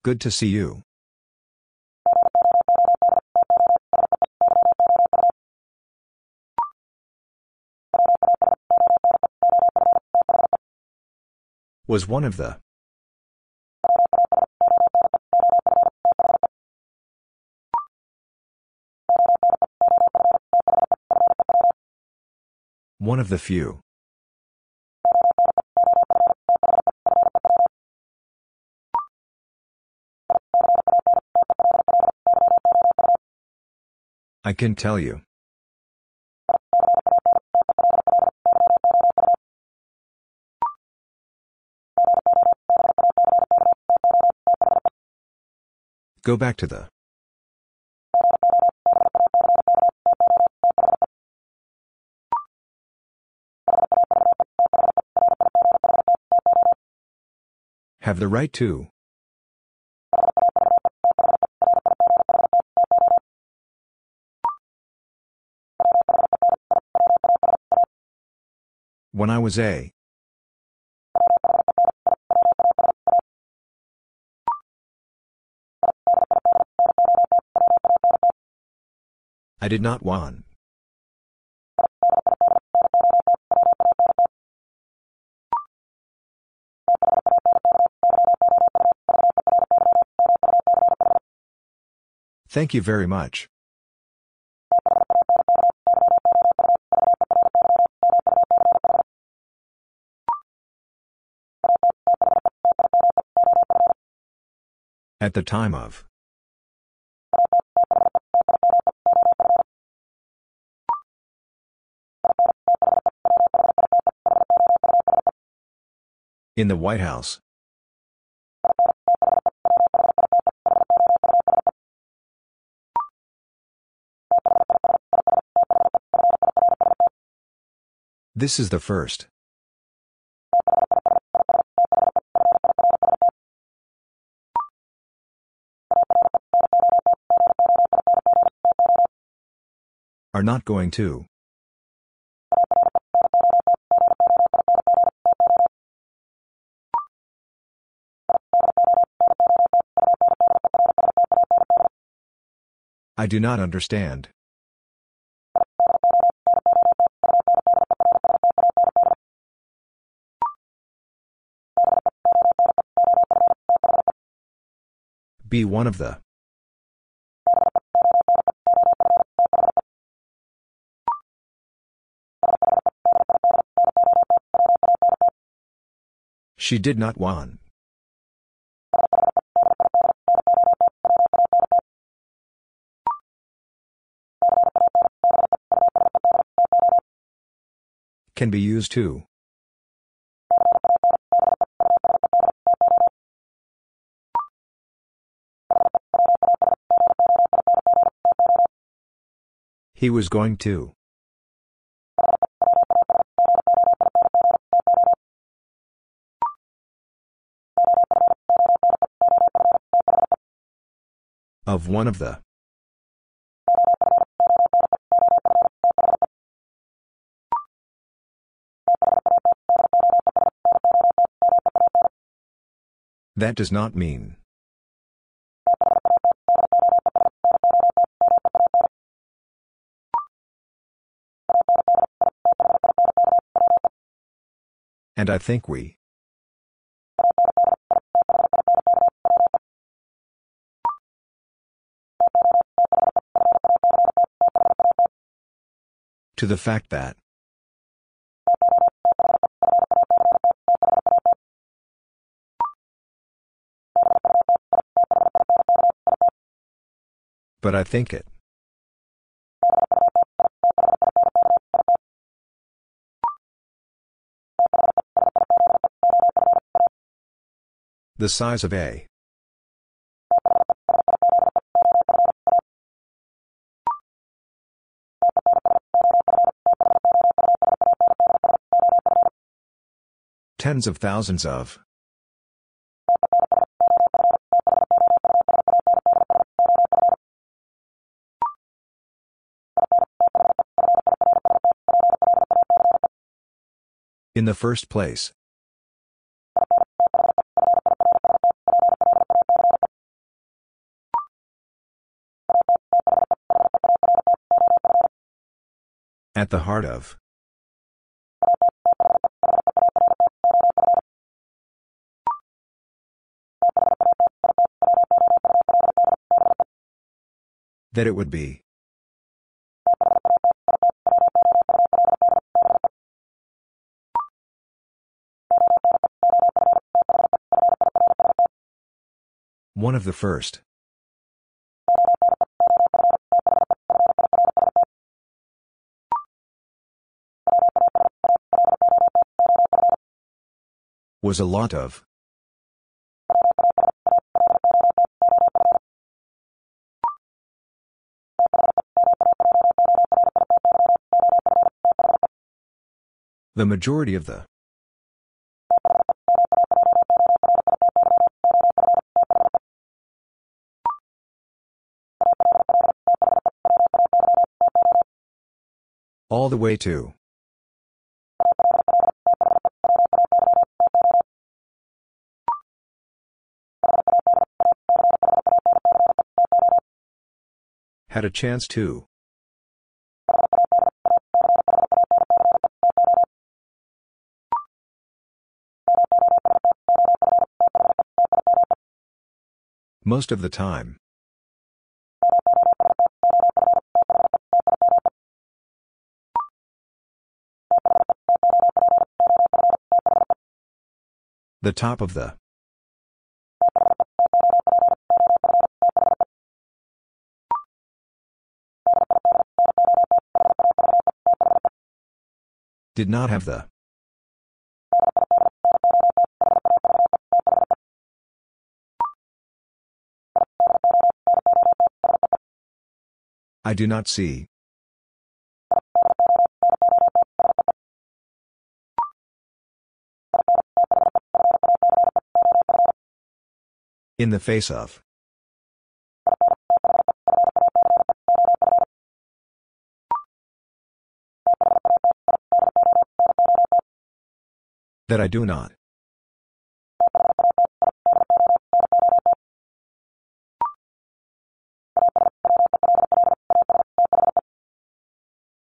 Speaker 1: Good to see you. Was one of the. One of the few. I can tell you. Go back to the. Have the right to. When I was a. I did not want. Thank you very much. At the time of. In the White House. This is the first. Are not going to. I do not understand. Be one of the. She did not want. Can be used too. He was going to. Of one of the. That does not mean. And I think we. To the fact that. But I think it. The size of A. Tens of thousands of. In the first place. At the heart of. That it would be. One of the first. Was a lot of. The majority of the. All the way to. Had a chance to. Most of the time. The top of the. Did not have the. I do not see. In the face of. That I do not.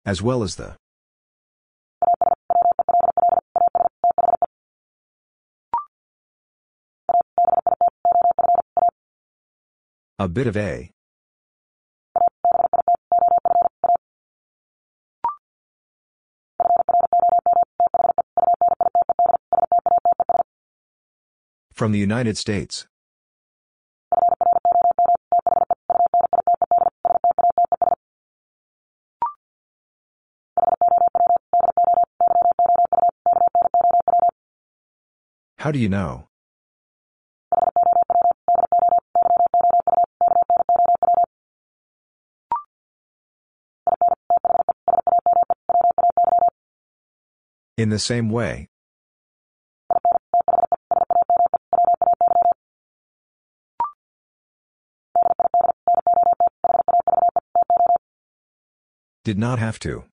Speaker 1: As well as the. A bit of a. From the United States. How do you know? In the same way. Did not have to.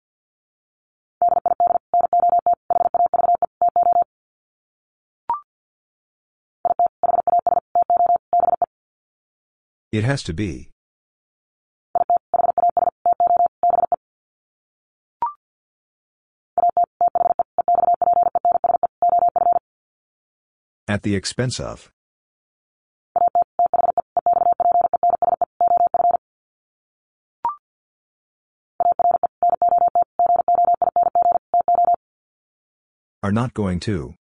Speaker 1: It has to be. At the expense of. Are not going to.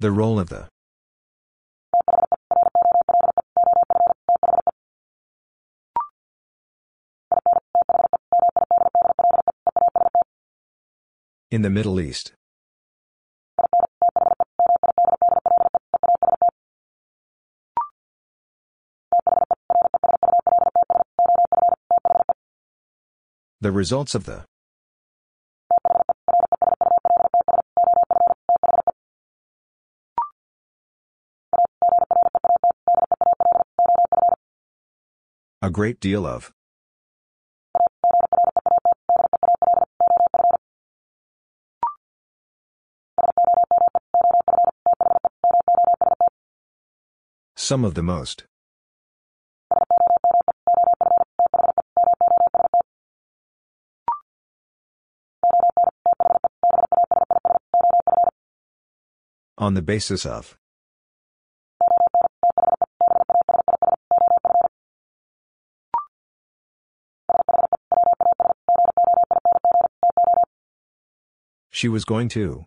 Speaker 1: The role of the. In the Middle East. The results of the. A great deal of. Some of the most. On the basis of. She was going to.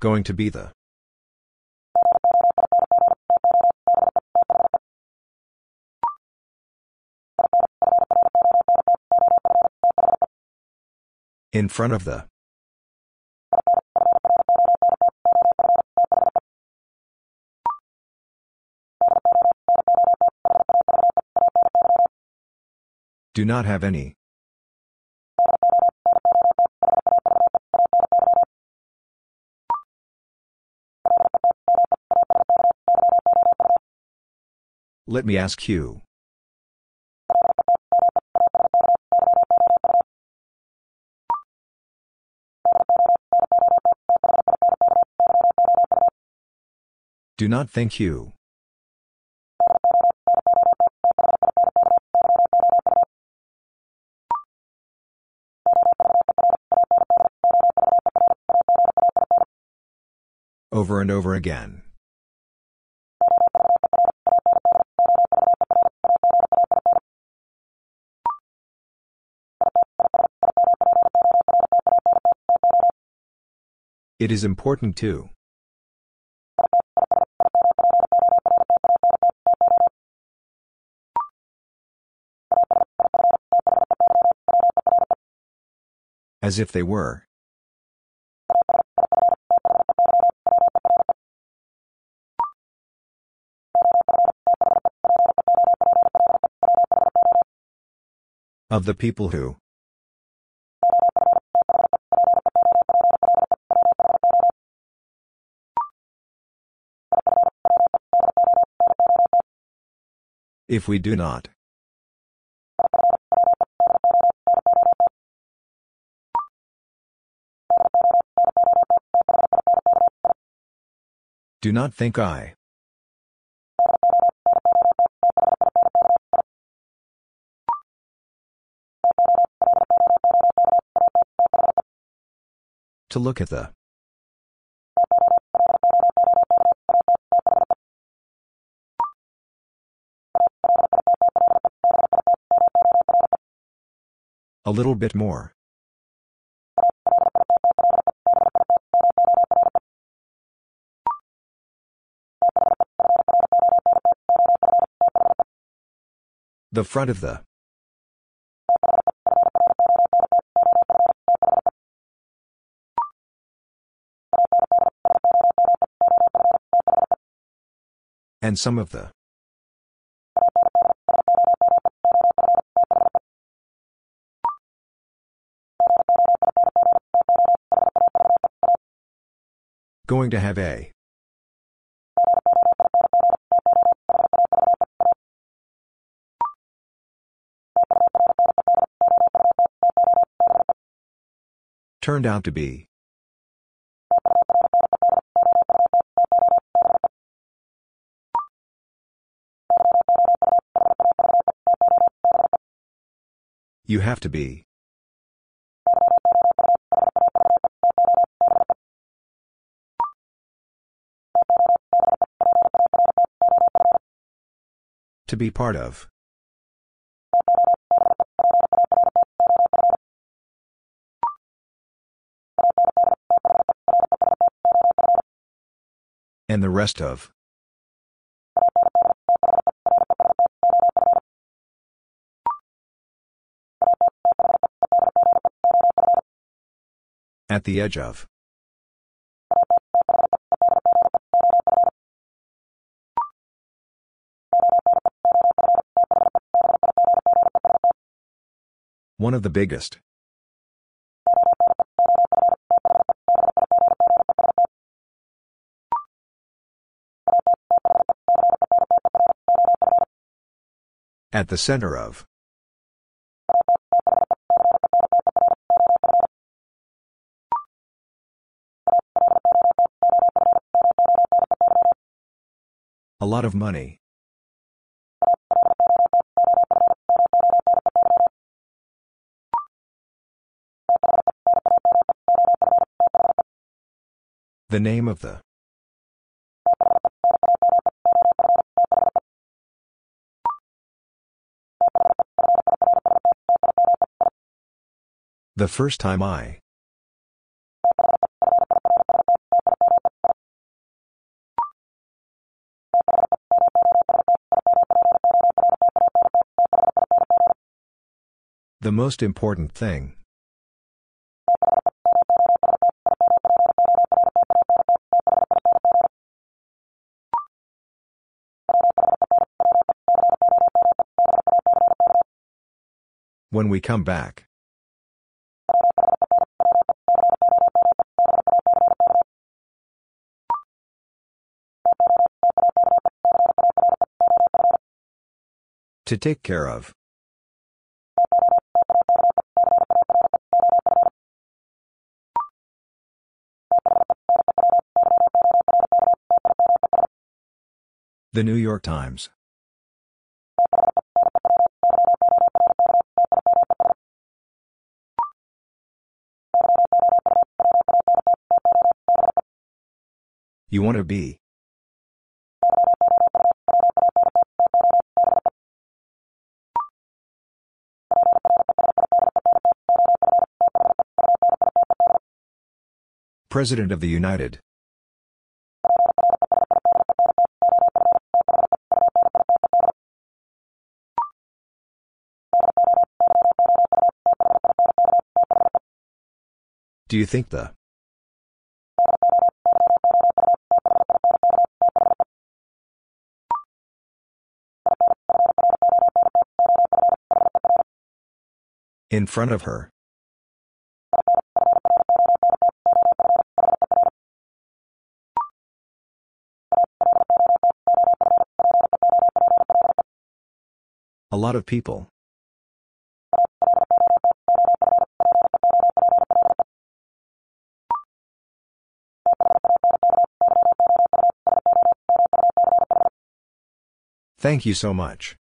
Speaker 1: Going to be the. In front of the. Do not have any. Let me ask you. Do not think you. over and over again. It is important to. As if they were. Of the people who. If we do not. Do not think I. To look at the. A little bit more. The front of the. And some of the. Going to have a. Turned out to be. You have to be. To be part of. And the rest of. At the edge of. One of the biggest. At the center of. Lot of money. The name of the. The first time I. The most important thing. When we come back. To take care of. The New York Times. You want to be. President of the United. Do you think the in front of her? A lot of people. Thank you so much.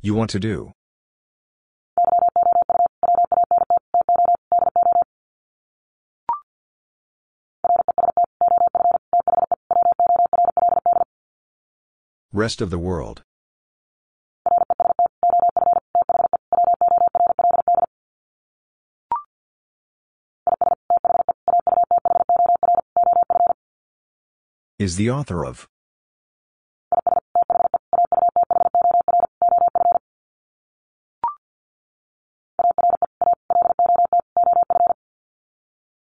Speaker 1: You want to do. Rest of the world. Is the author of.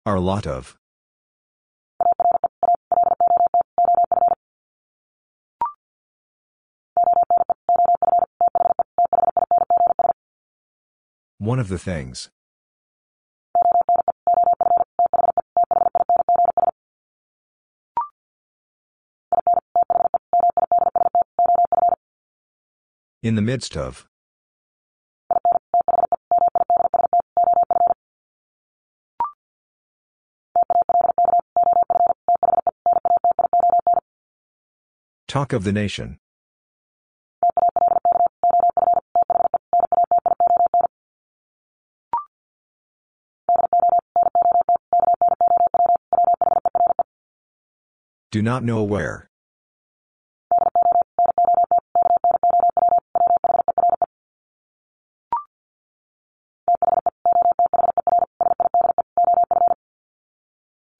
Speaker 1: Are lot of. One of the things. In the midst of. Talk of the nation. Do not know where.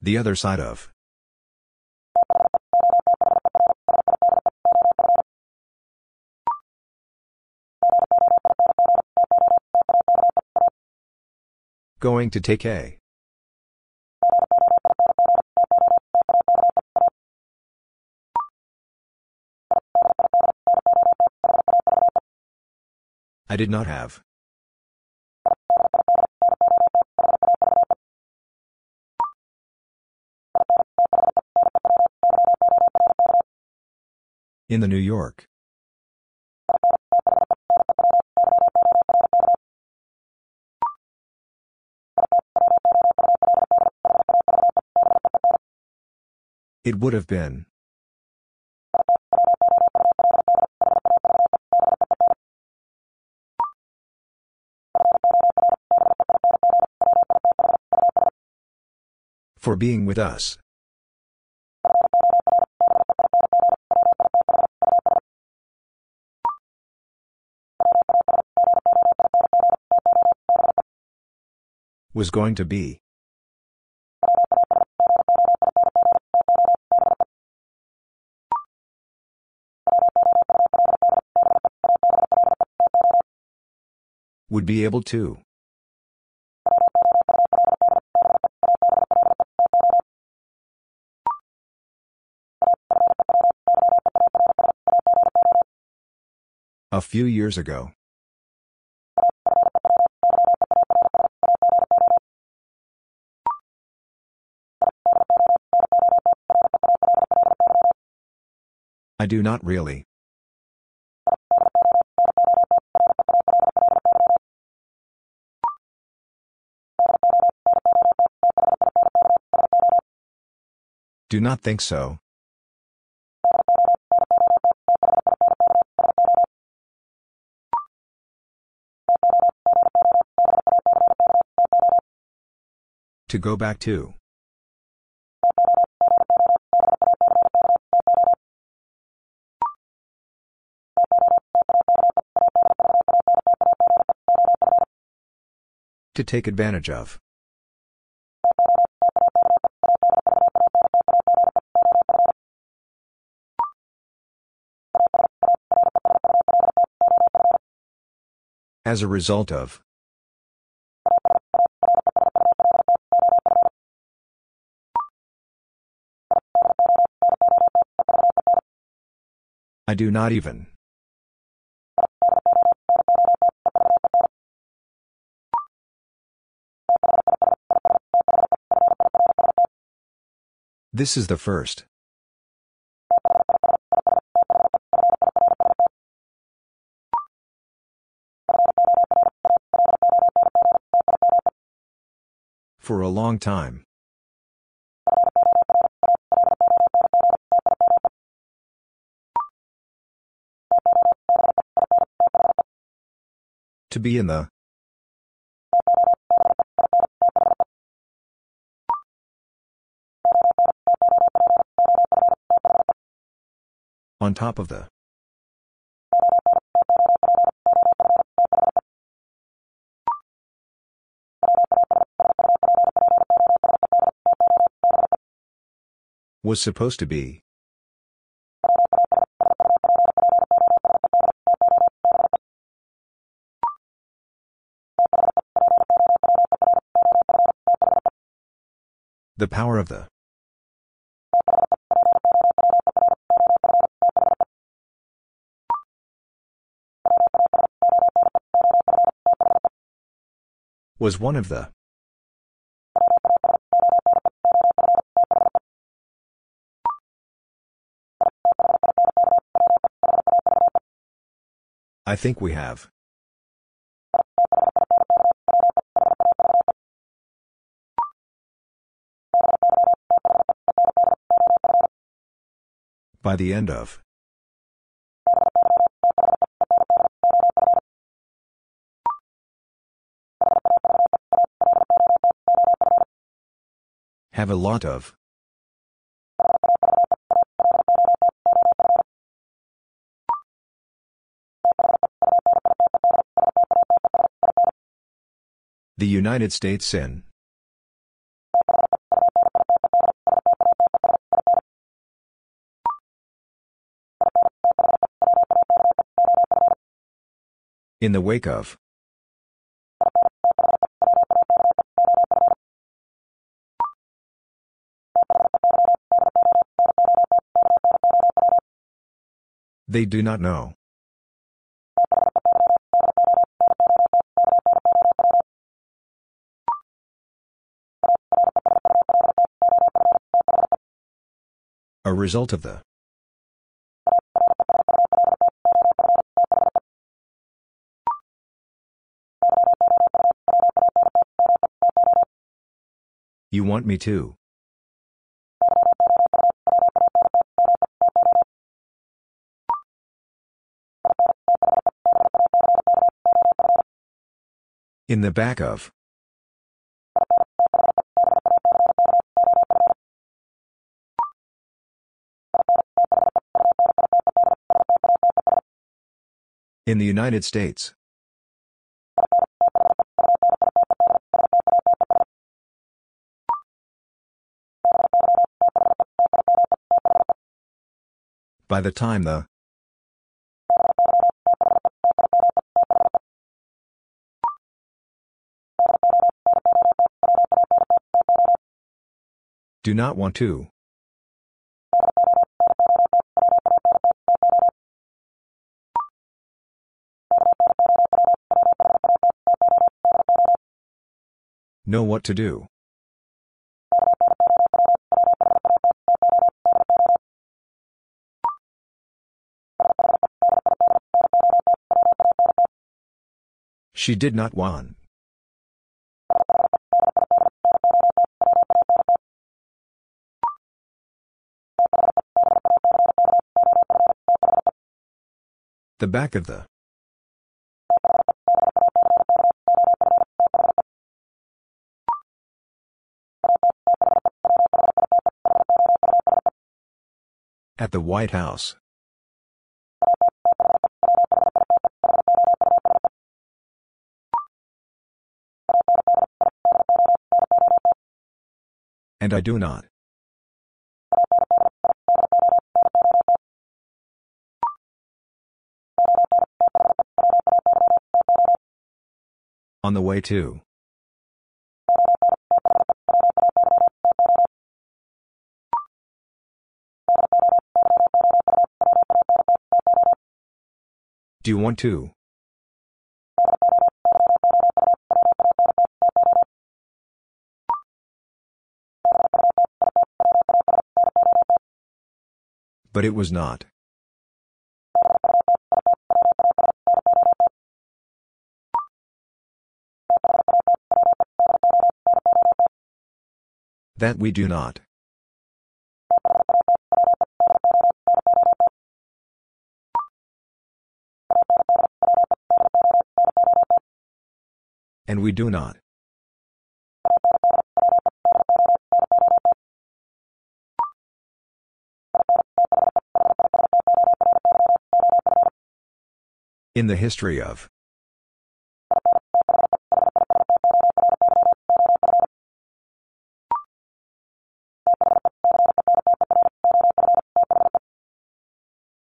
Speaker 1: The other side of. Going to take a. I did not have. In the New York. It would have been. For being with us. Was going to be. Would be able to. A few years ago. I do not really. Do not think so. To go back to. To take advantage of. As a result of. I do not even. This is the first. For a long time. To be in the. Top of the. Was supposed to be. The power of the. Was one of the. I think we have. By the end of. Have a lot of. The United States in. In the wake of. They do not know. A result of the. You want me to. In the back of. In the United States. By the time the. Do not want to. Know what to do. She did not want. The back of the. At the White House. And I do not. On the way to. Do you want to? But it was not. That we do not. And we do not. In the history of.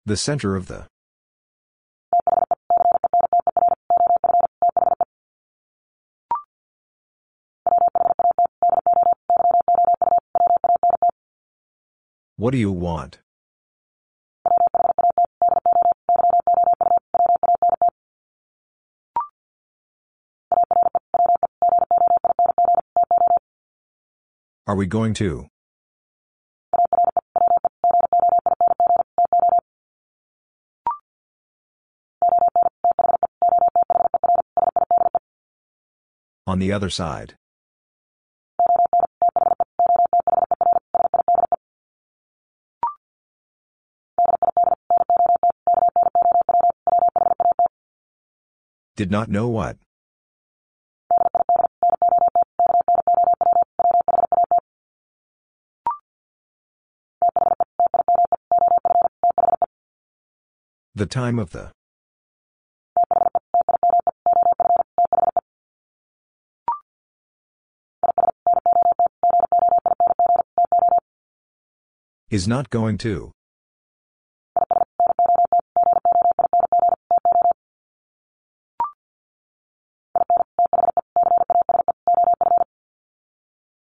Speaker 1: The center of the. What do you want? Are we going to? On the other side. Did not know what. The time of the. Is not going to.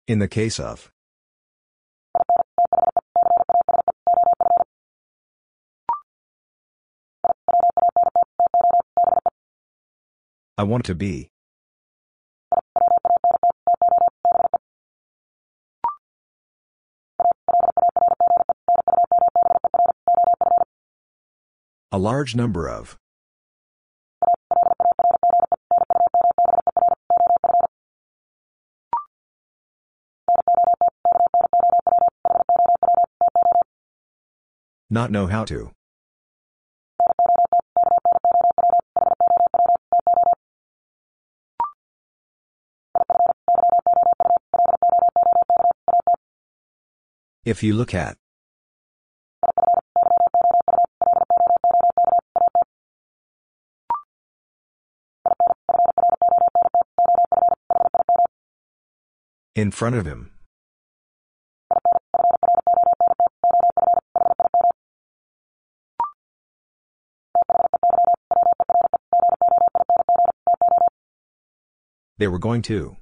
Speaker 1: In the case of. I want to be. Large number of. Not know how to. If you look at. In front of him. They were going to.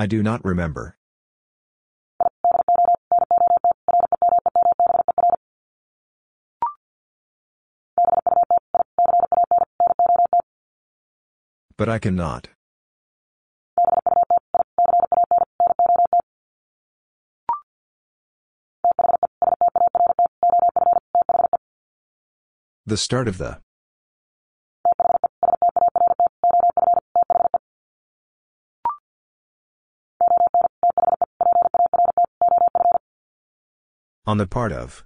Speaker 1: I do not remember. But I cannot. The start of the. On the part of.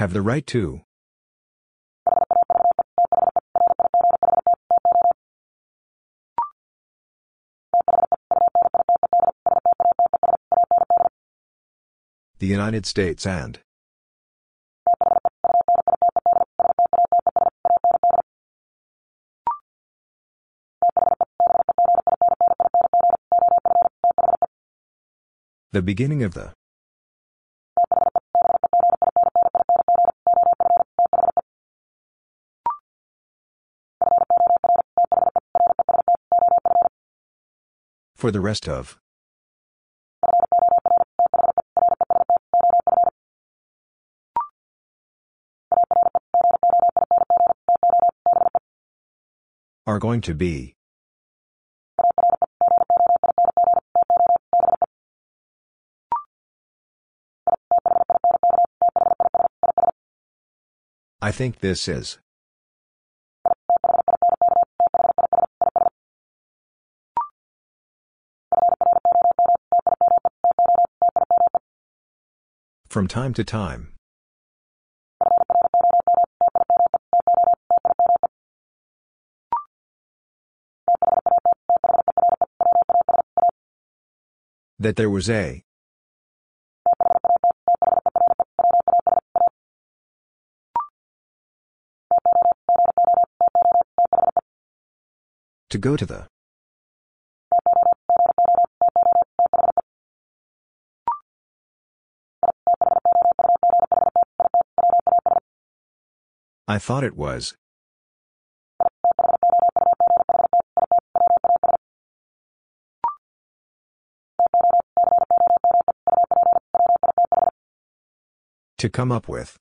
Speaker 1: Have the right to. The United States and. The beginning of the. For the rest of. Are going to be. I think this is. From time to time. That there was a. To go to the. I thought it was. To come up with.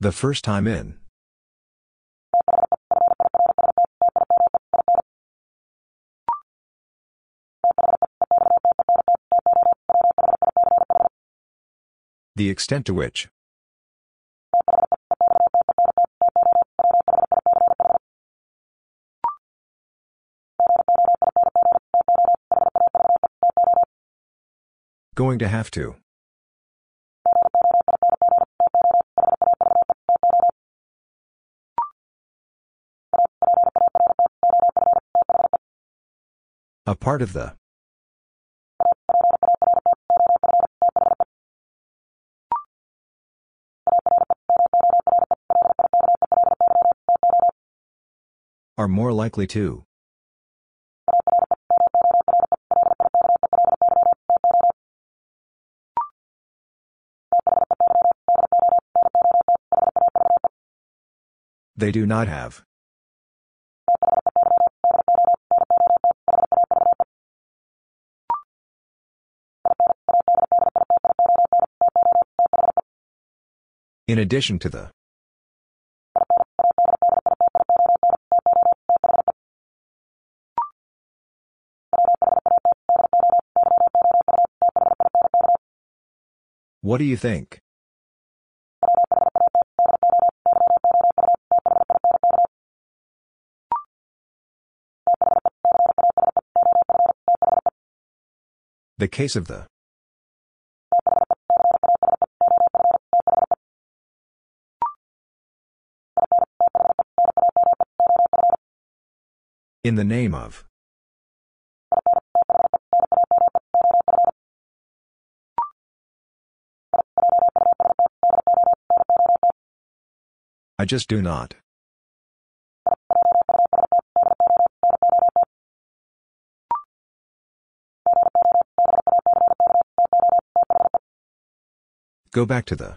Speaker 1: The first time in. The extent to which. Going to have to. A part of the. More likely to. They do not have. In addition to the. What do you think? The case of the. In the name of. I just do not. Go back to the.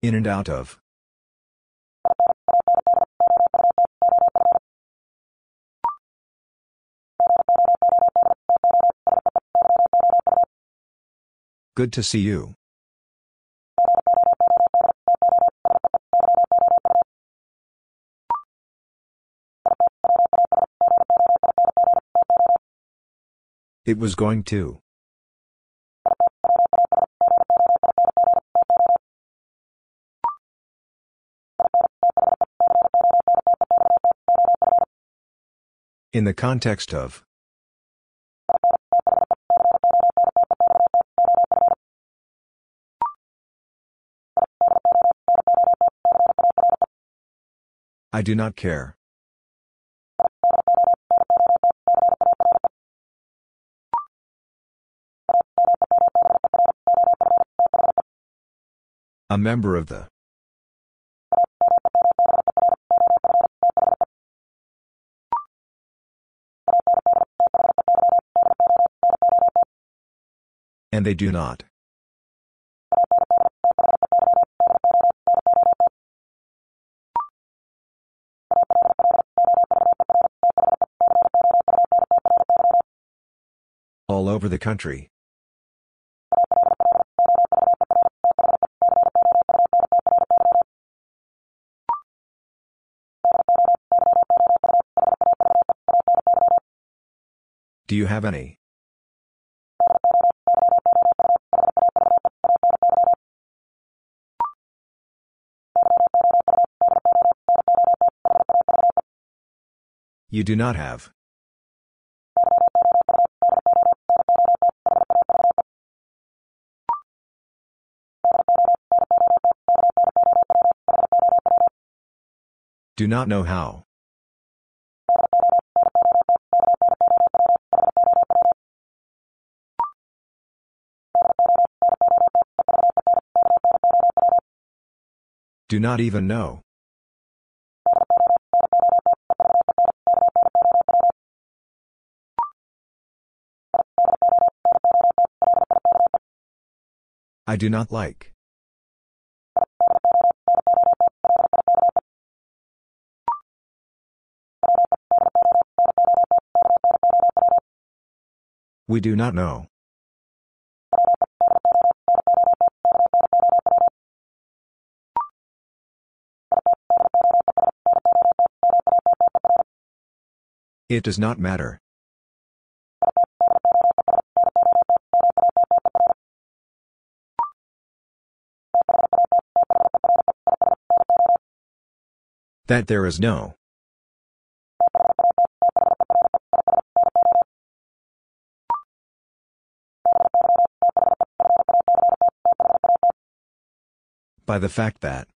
Speaker 1: In and out of. Good to see you. It was going to. In the context of. I do not care. A member of the And they do not. All over the country. Do you have any? You do not have. Do not know how. Do not even know. I do not like. We do not know. It does not matter. That there is no. By the fact that.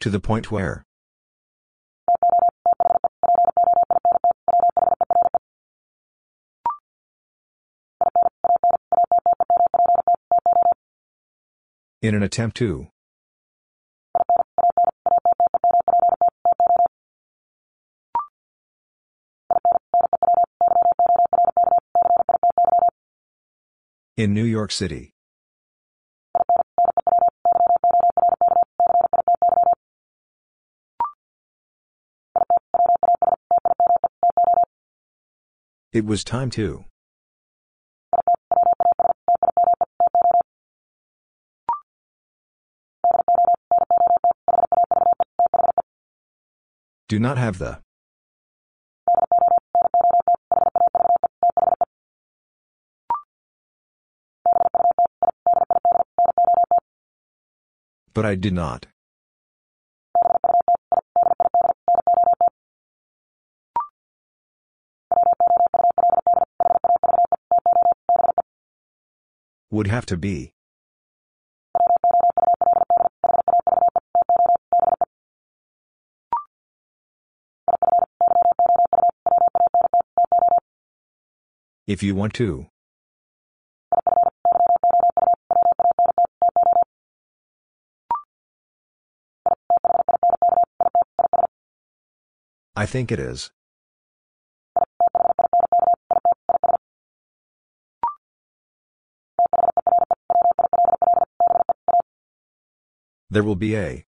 Speaker 1: To the point where. In an attempt to. In New York City. It was time to. Do not have the. But I did not. Would have to be. If you want to. Think it is. There will be a.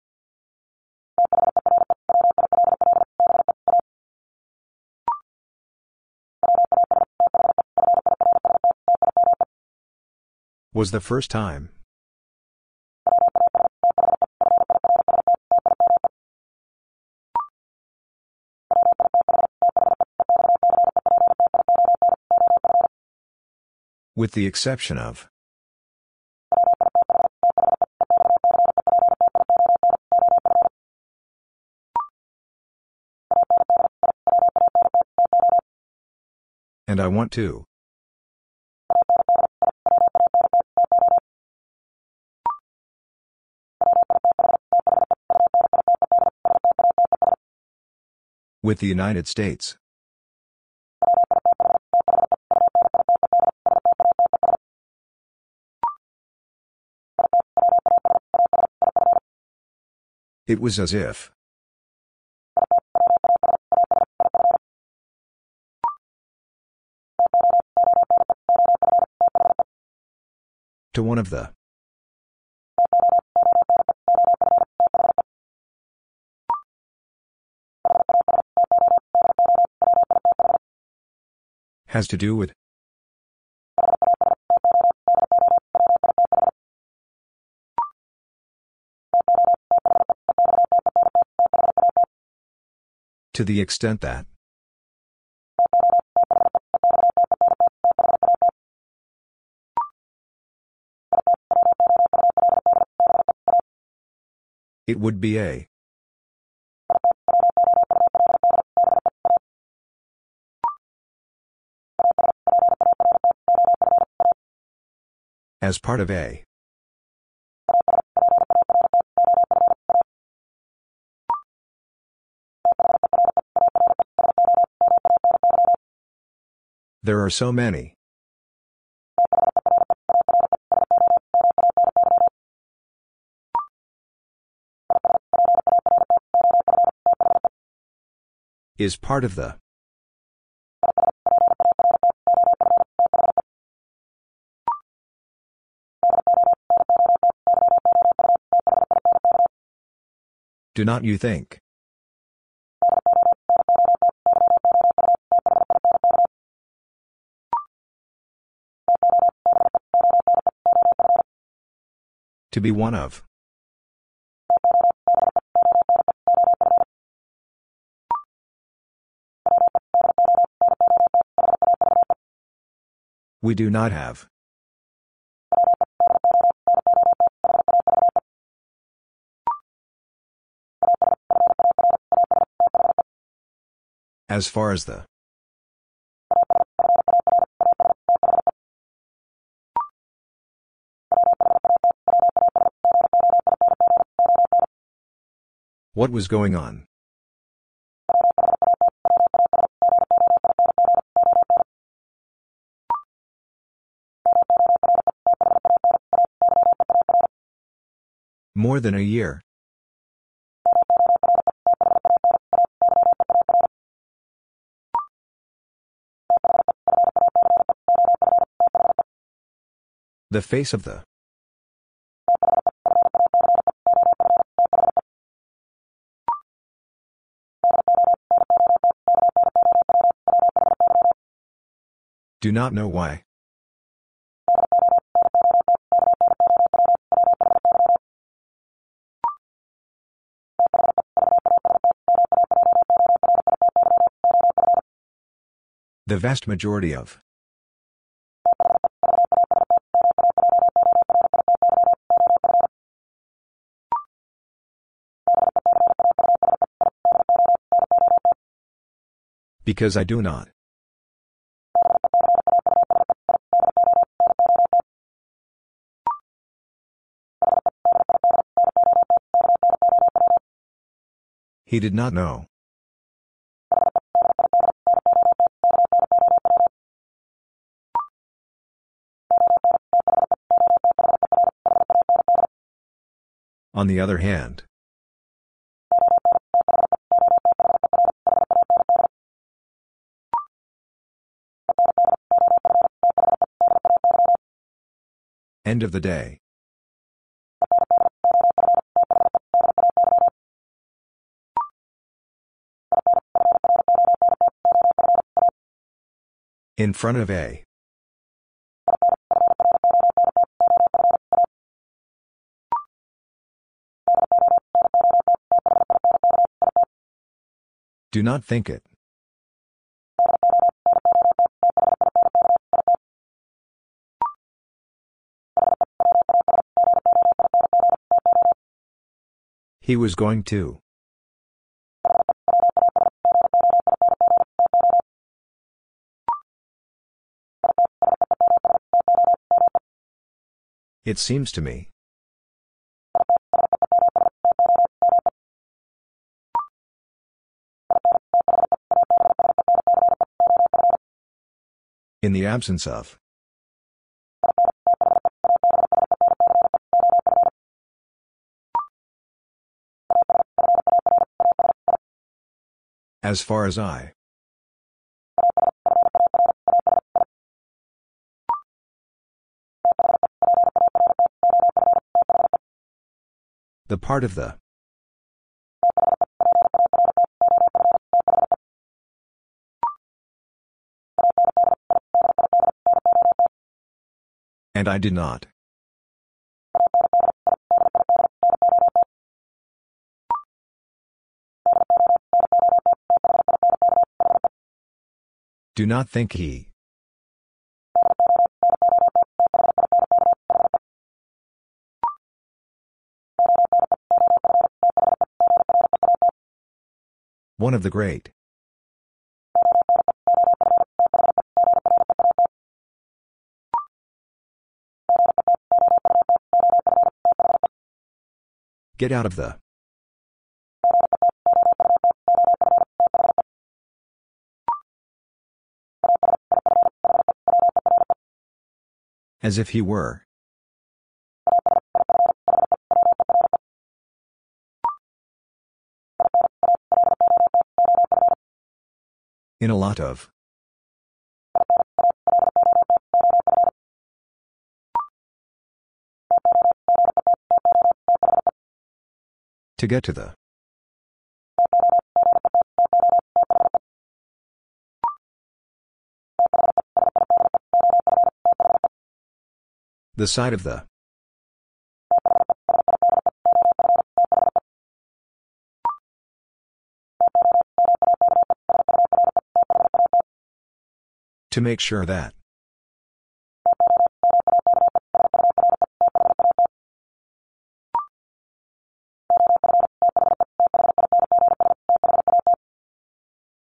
Speaker 1: Was the first time. With the exception of. And I want to. With the United States. It was as if. To one of the. Has to do with. To the extent that. It would be a. As part of a. There are so many. Is part of the. Do not you think? To be one of. We do not have. As far as the. What was going on? More than a year. The face of the. Do not know why. The vast majority of. Because I do not. He did not know. On the other hand. End of the day. In front of a. Do not think it. He was going to. It seems to me. In the absence of. As far as I. The part of the. And I did not. Do not think he. One of the great. Get out of the. As if he were. In a lot of. To get to the. The side of the. To make sure that.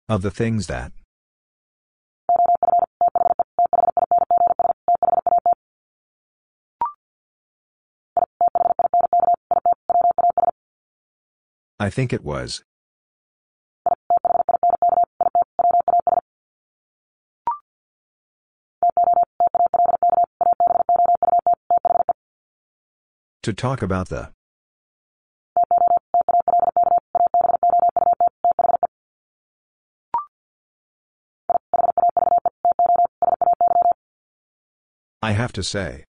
Speaker 1: Of the things that. I think it was. To talk about the. I have to say.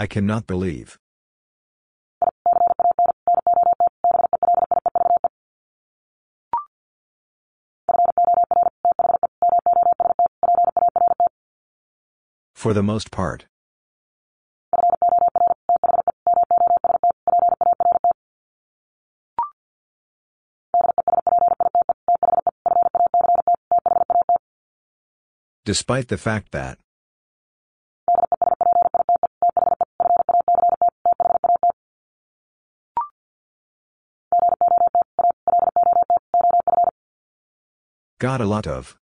Speaker 1: I cannot believe. For the most part. Despite the fact that. Got a lot of.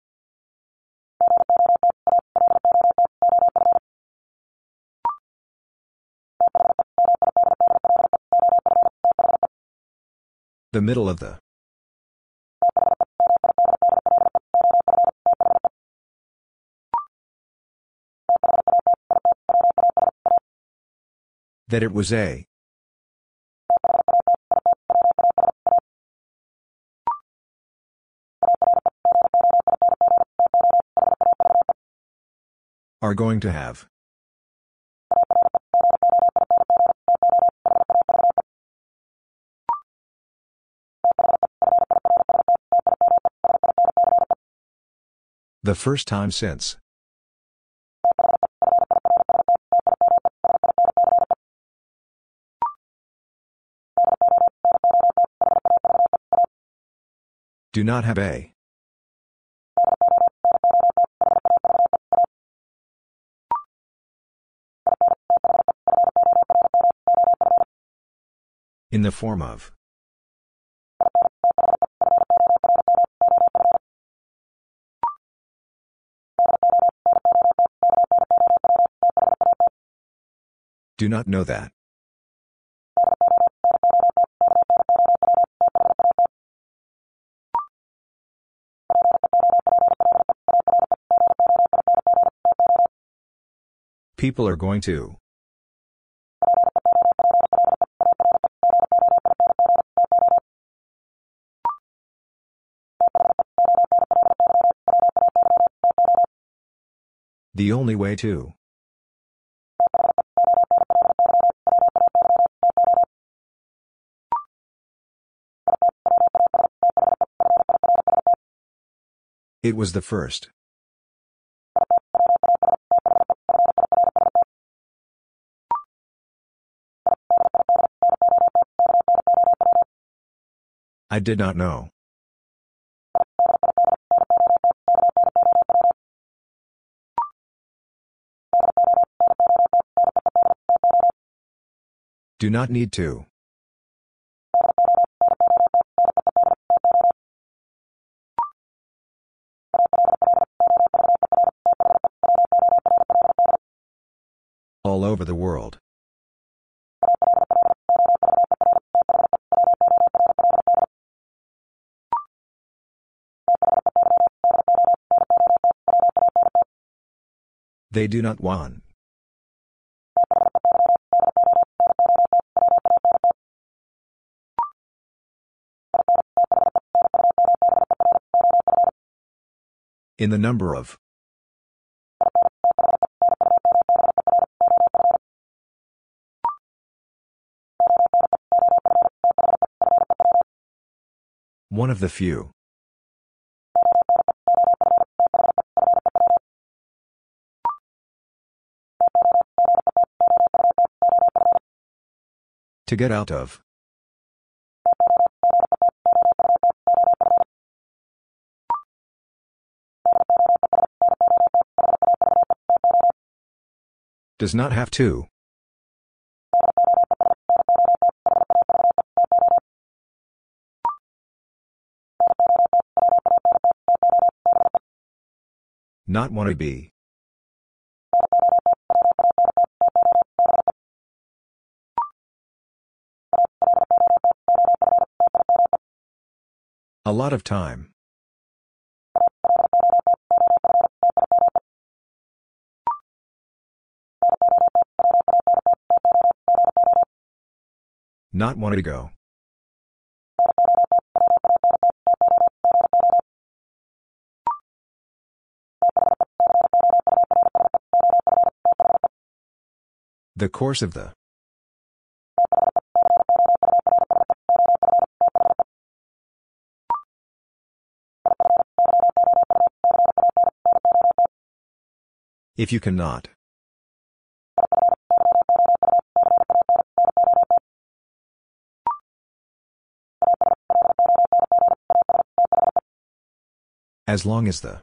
Speaker 1: The middle of the. That it was a. Are going to have. The first time since. Do not have a. In the form of. Do not know that. People are going to. The only way to. It was the first. I did not know. Do not need to. The world. They do not want. In the number of. Of the few. To get out of. Does not have to. Not want to be. A lot of time. Not want to go. The course of the. If you cannot. As long as the.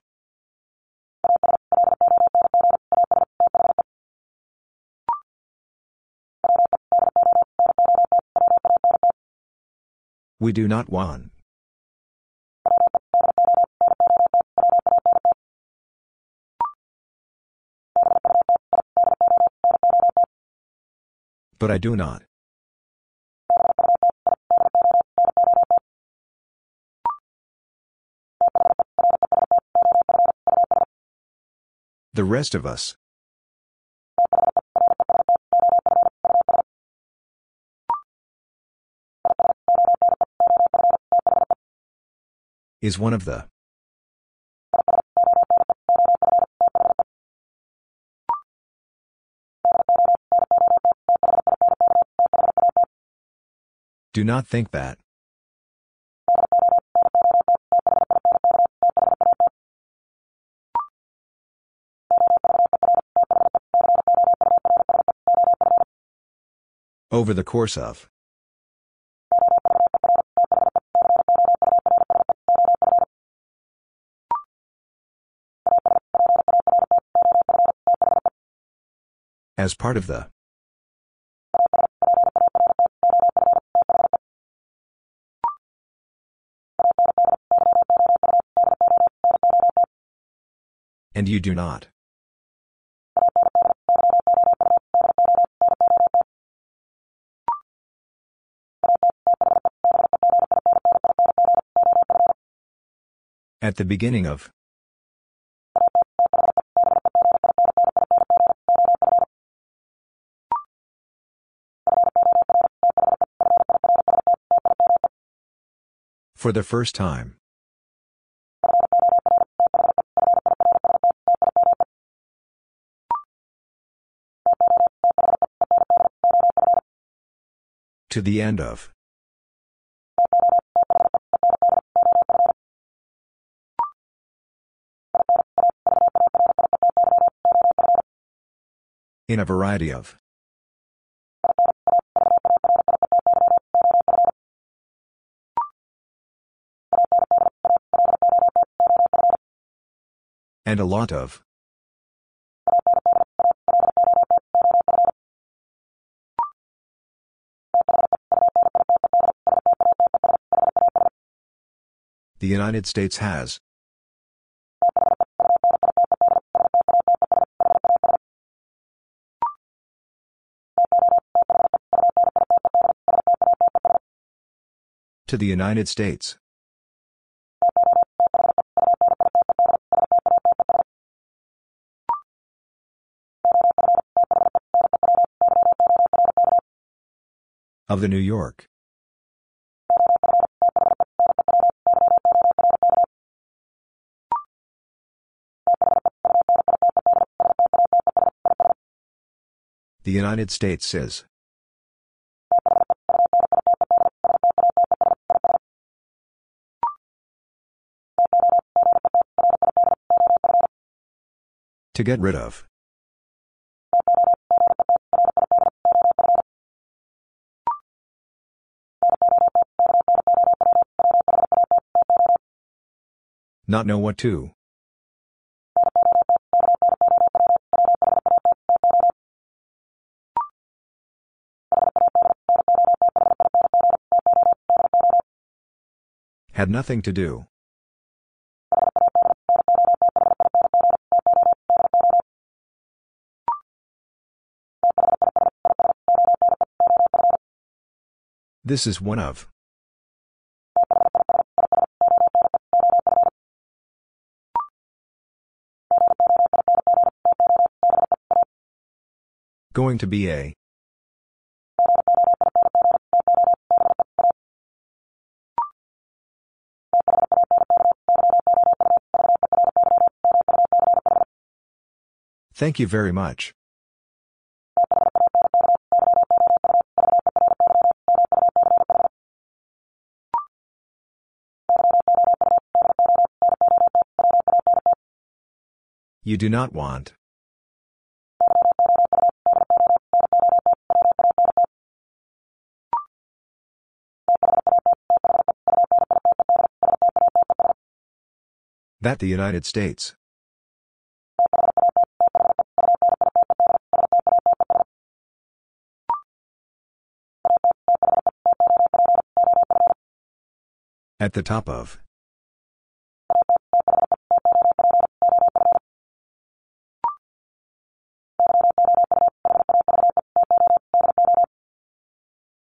Speaker 1: We do not want. But I do not. The rest of us. Is one of the. Do not think that. Over the course of. As part of the. And you do not. At the beginning of. For the first time. To the end of. In a variety of. And a lot of. The United States has. To the United States. Of the New York. The United States is. To get rid of. Not know what to. Had nothing to do. This is one of. Going to be a. Thank you very much. You do not want. That the United States. At the top of.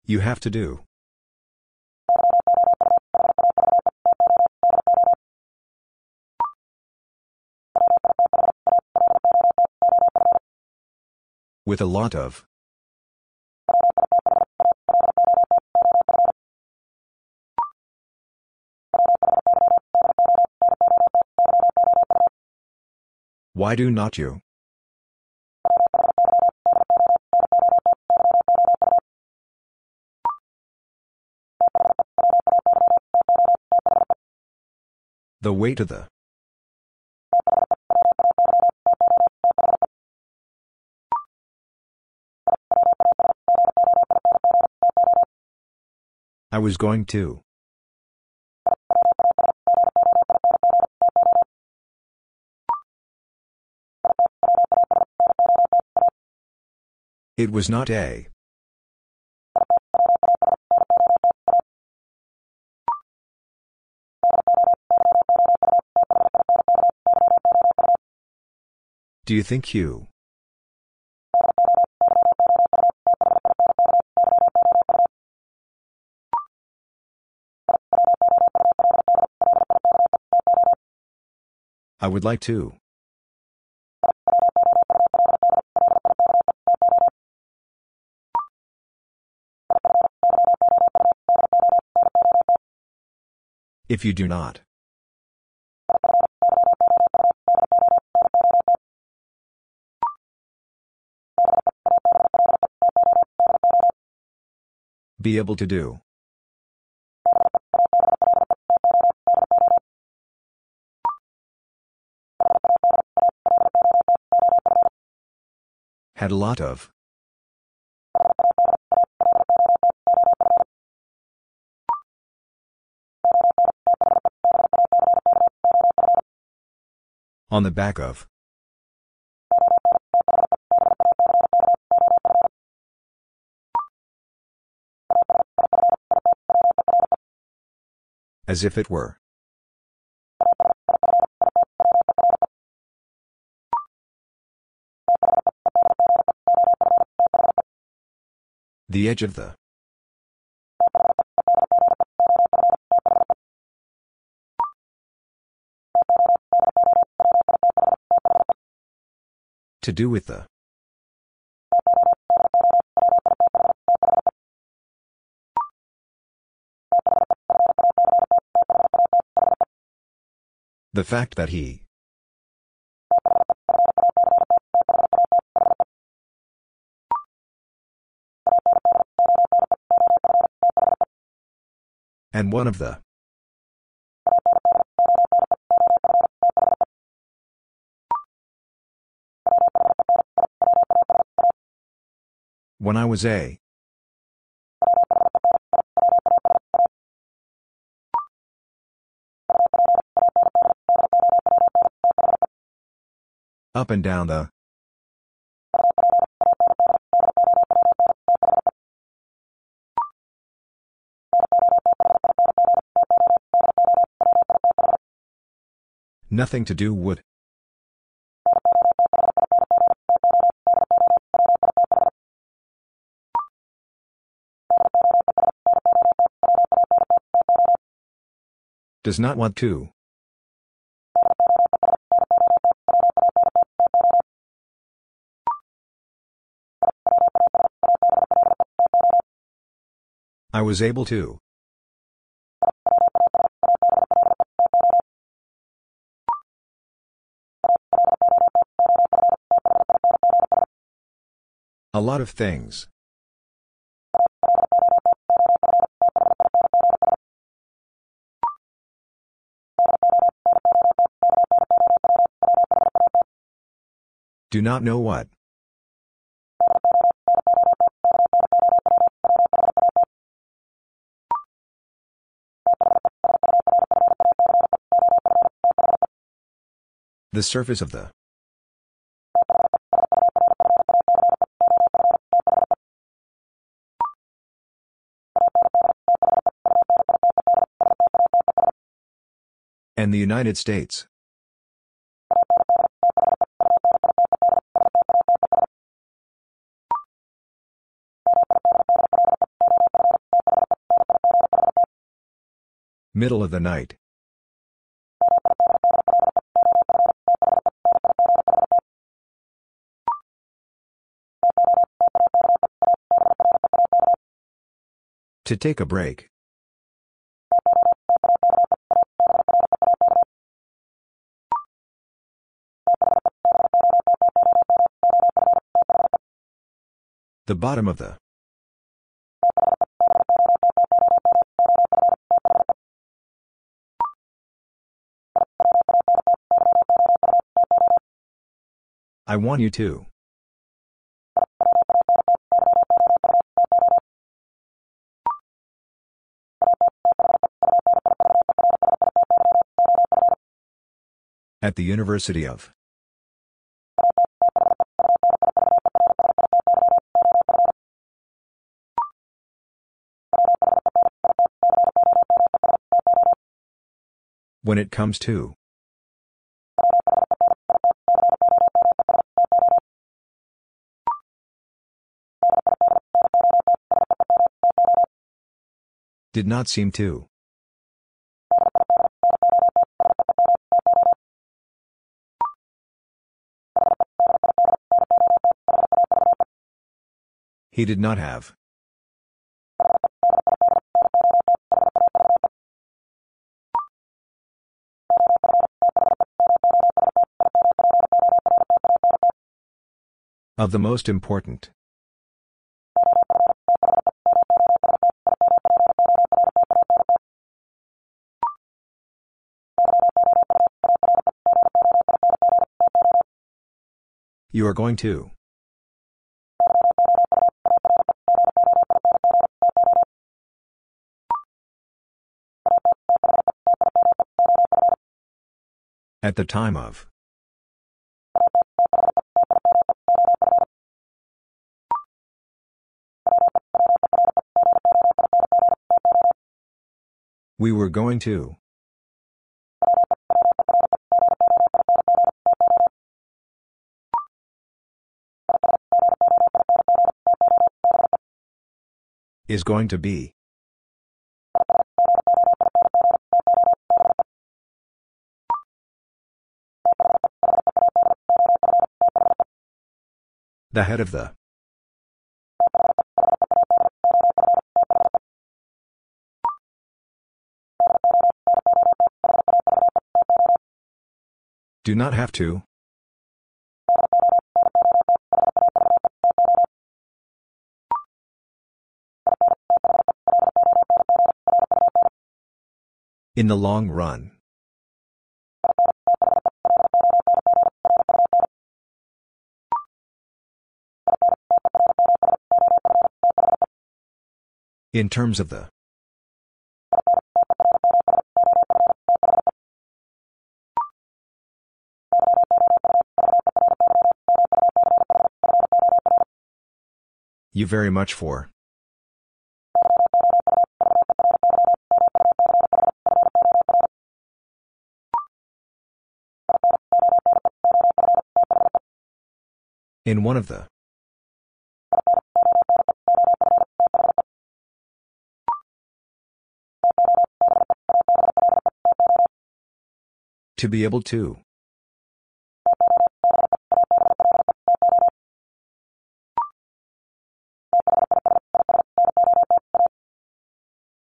Speaker 1: You have to do. With a lot of. Why do not you? The way to the. I was going to. It was not a. Do you think you? I would like to. If you do not. Be able to do. Had a lot of. On the back of. As if it were. The edge of the. To do with the. The fact that he. And one of the. When I was a. Up and down the. Nothing to do would. Does not want to. I was able to. A lot of things. Do not know what. The surface of the. And the United States. Middle of the night. To take a break. The bottom of the. I want you to. At the University of. When it comes to. Did not seem to. He did not have. Of the most important. You are going to. At the time of. We were going to. Is going to be. The head of the. Do not have to. In the long run. In terms of the. You very much for. In one of the. To be able to.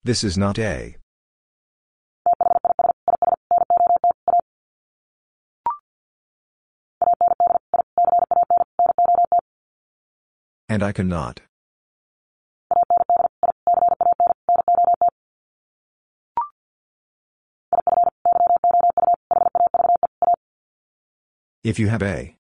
Speaker 1: This is not a. And I cannot. If you have a.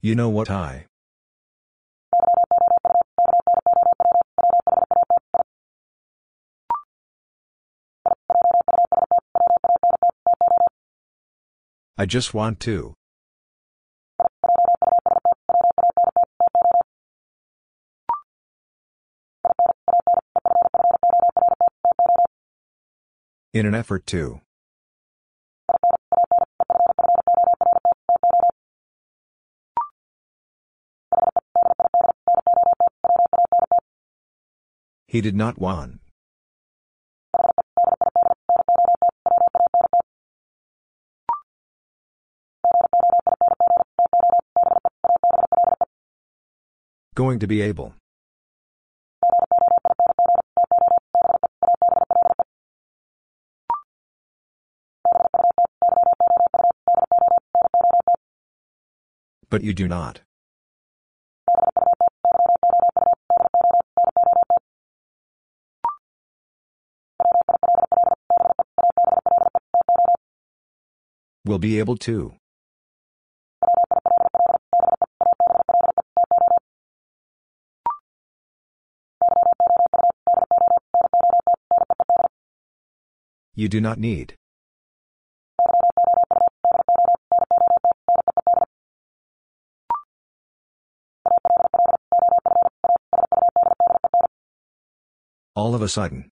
Speaker 1: You know what I. I just want to. In an effort to. He did not want. Going to be able. But you do not. Will be able to. You do not need. All of a sudden.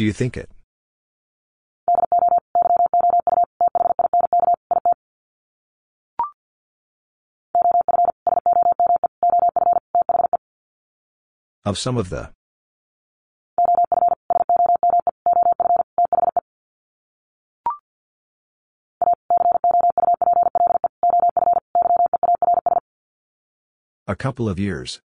Speaker 1: Do you think it? Of some of the. A couple of years.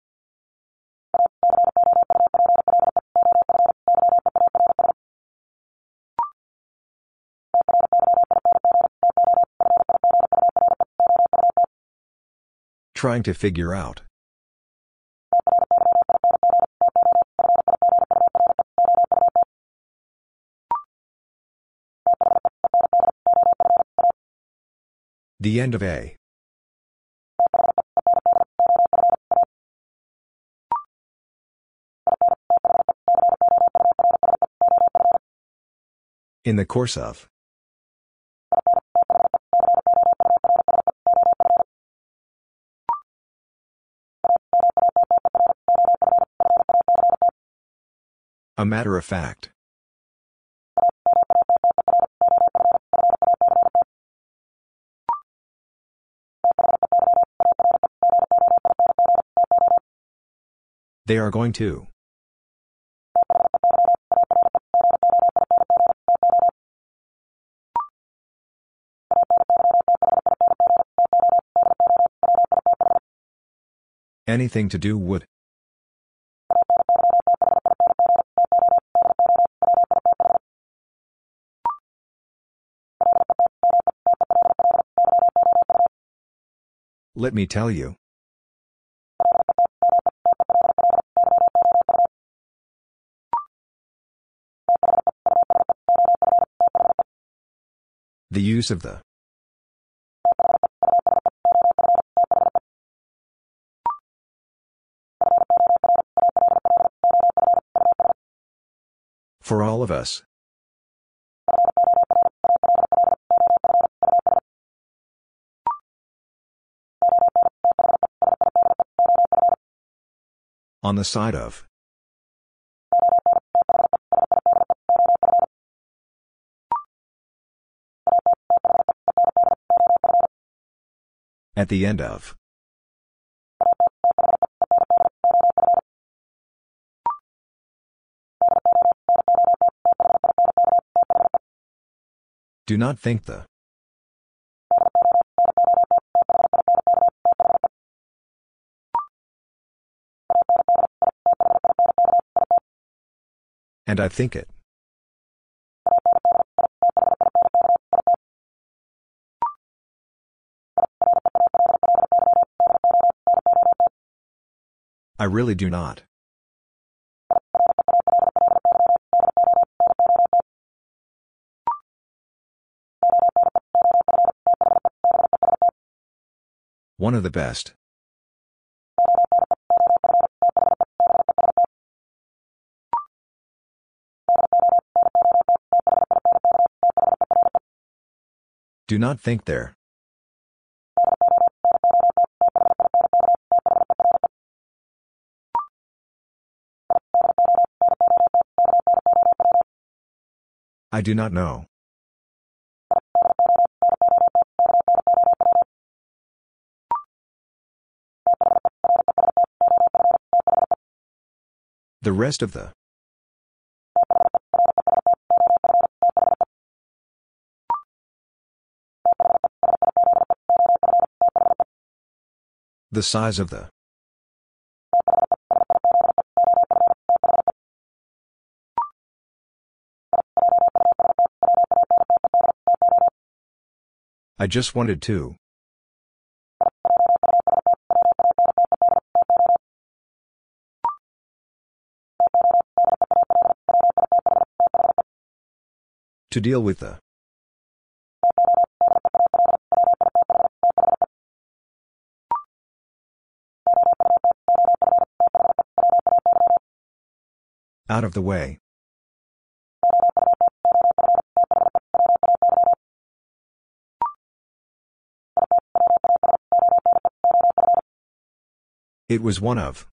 Speaker 1: Trying to figure out. The end of A. In the course of. A matter of fact. They are going to. Anything to do would. Let me tell you. The use of the. For all of us. On the side of. At the end of. Do not think the. And I think it. I really do not. One of the best. Do not think there. I do not know. The rest of the. The size of the. I just wanted to. To deal with the. Out of the way. It was one of.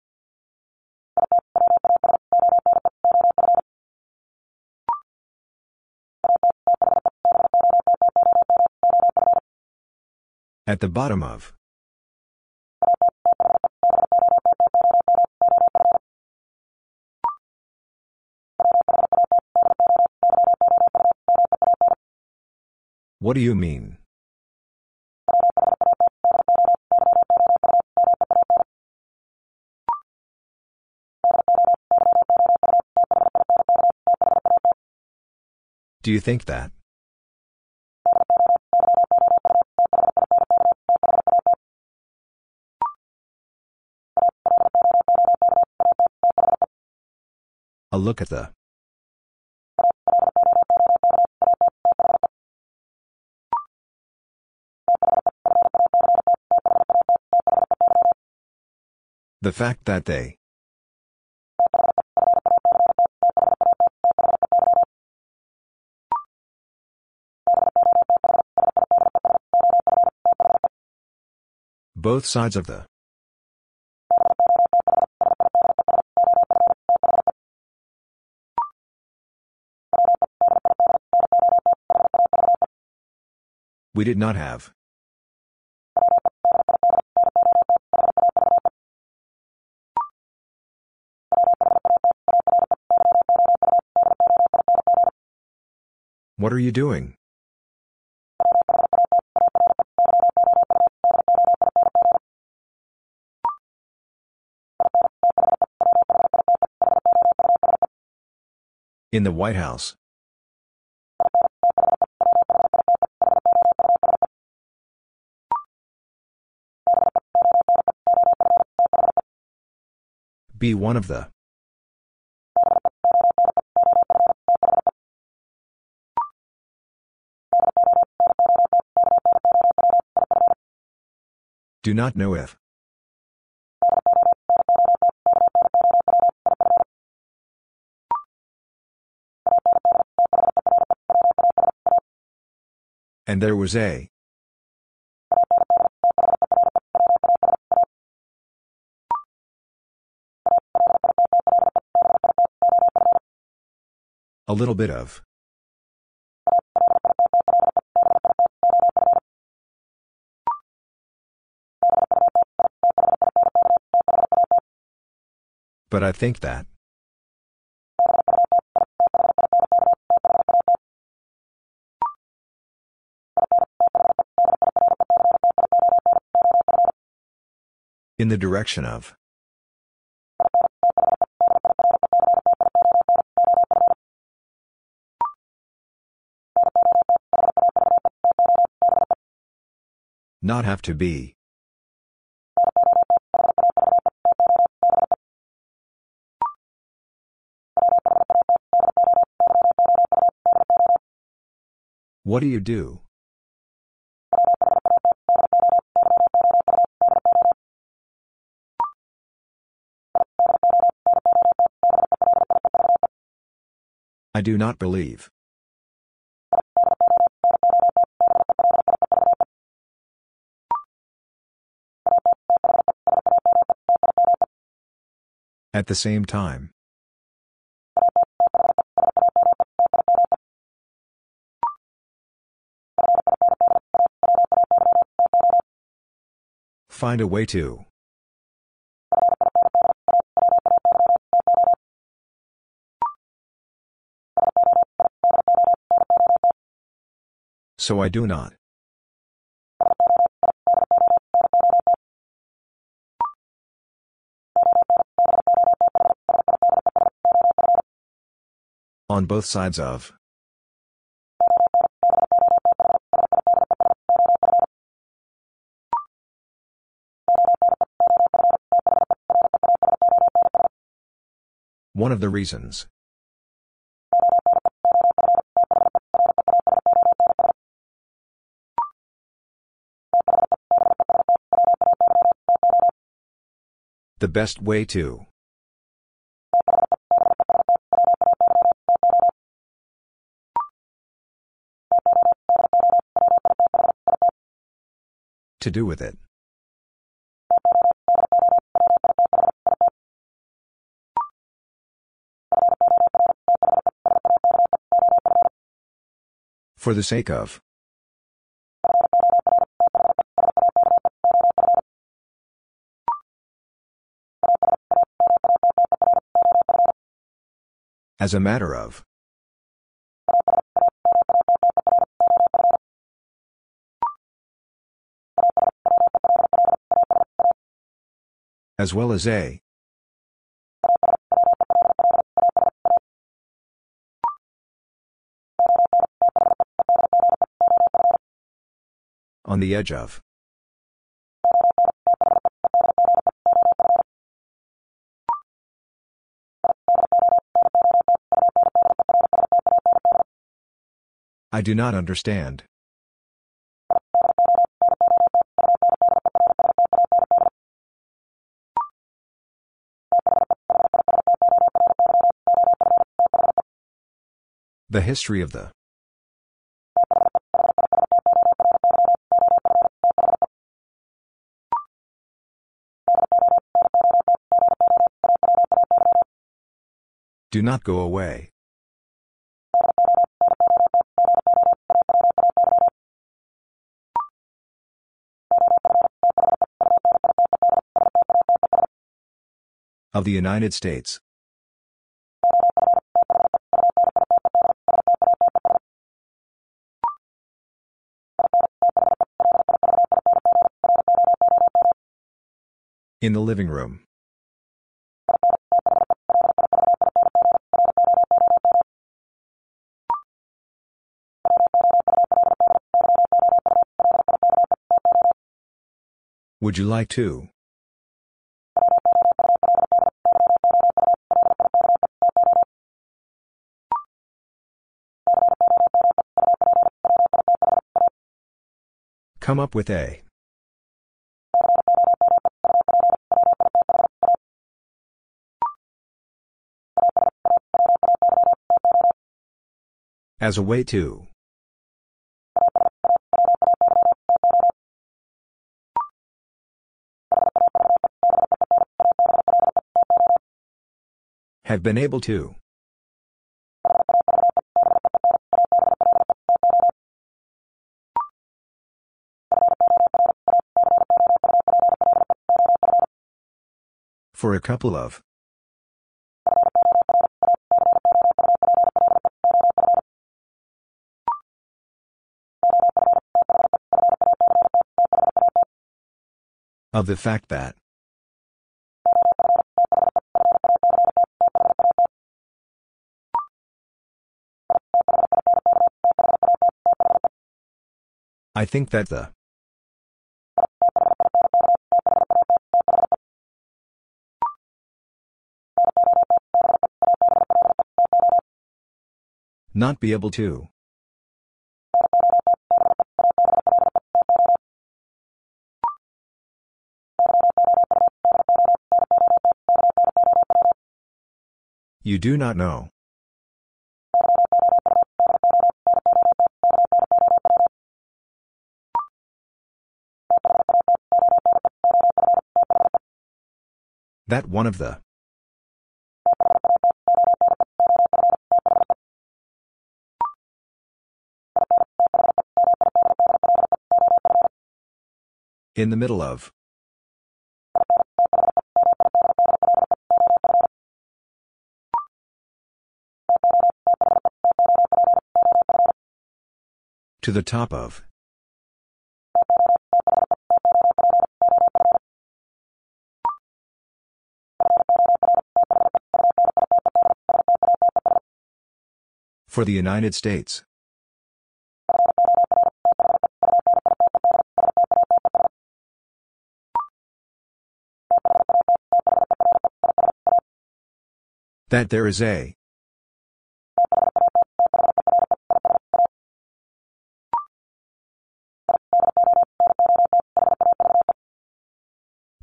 Speaker 1: At the bottom of. What do you mean? Do you think that? A look at the The fact that they. Both sides of the. We did not have. What are you doing? In the White House. Be one of the. Do not know if. And there was a. A little bit of. But I think that. In the direction of. Not have to be. What do you do? I do not believe. At the same time. Find a way to. So I do not. On both sides of. One of the reasons. The best way to. To do with it. For the sake of. As a matter of. As well as a. On the edge of. I do not understand. The history of the. Do not go away. Of the United States. In the living room. Would you like to? Come up with a. As a way to. Have been able to. For a couple of. Of the fact that. I think that the. Not be able to. You do not know. That one of the. In the middle of. To the top of. For the United States. That there is a.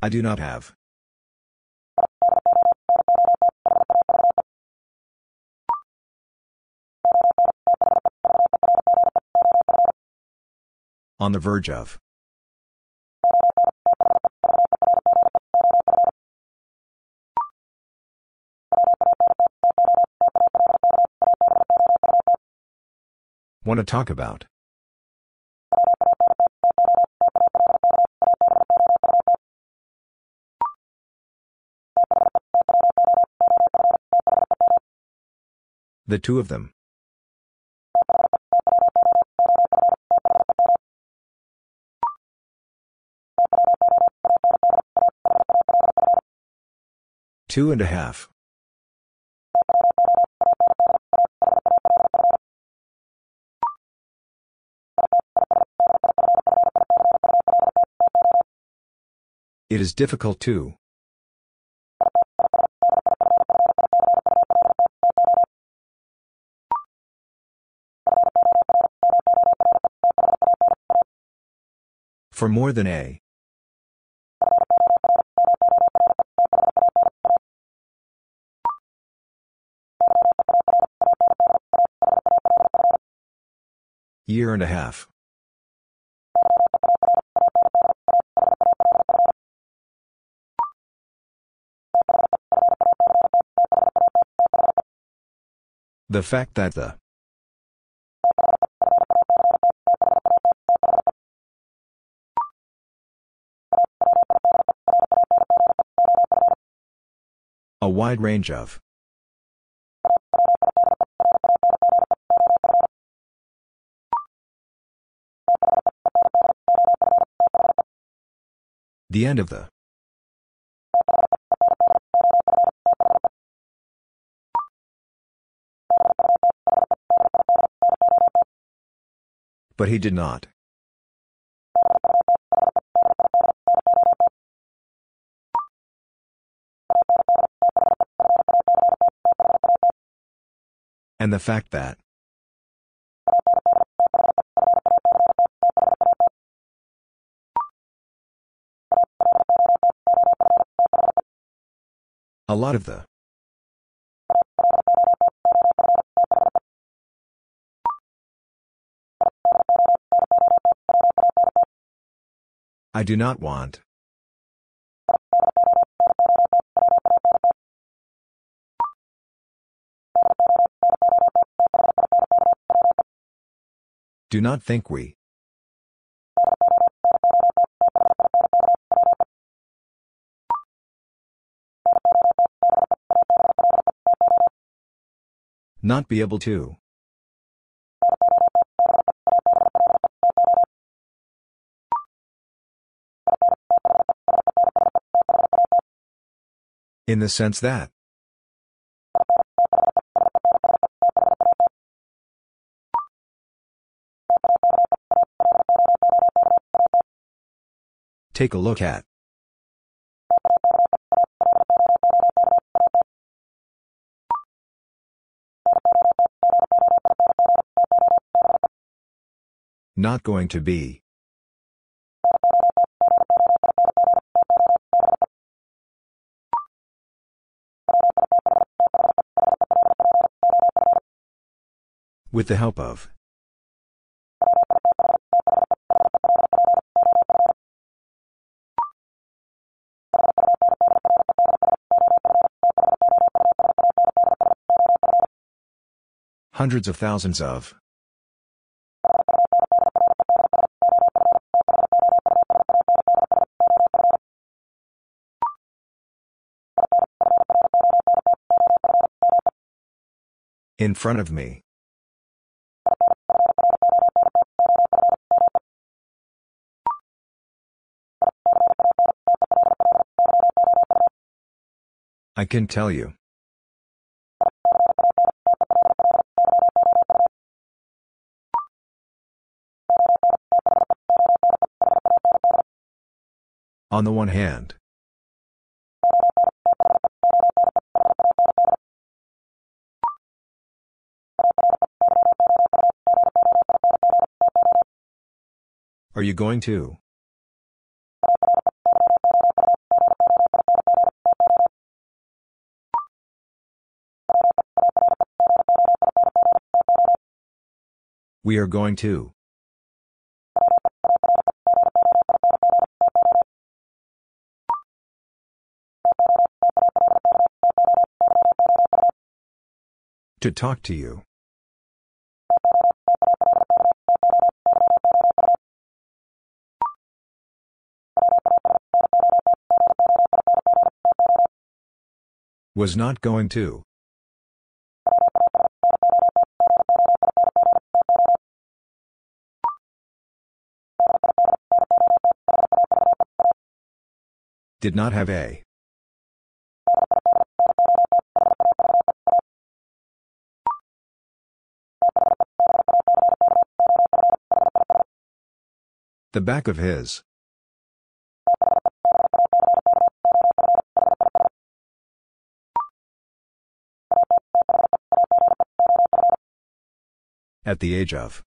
Speaker 1: I do not have. On the verge of. Want to talk about. The two of them. Two and a half. It is difficult to. For more than a. Year and a half. The fact that the A wide range of. The end of the. But he did not. And the fact that. A lot of the. I do not want. Do not think we. Not be able to. In the sense that. Take a look at. Not going to be. With the help of. Hundreds of thousands of. In front of me. I can tell you. On the one hand. Are you going to? We are going to. To talk to you. Was not going to. Did not have a. The back of his. At the age of.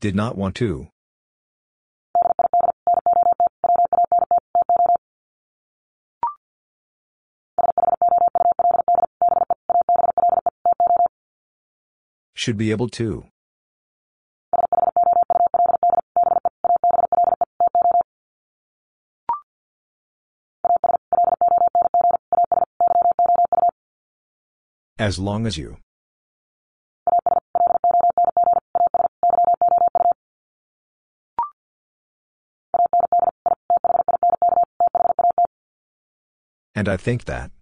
Speaker 1: Did not want to. Should be able to. As long as you. And I think that.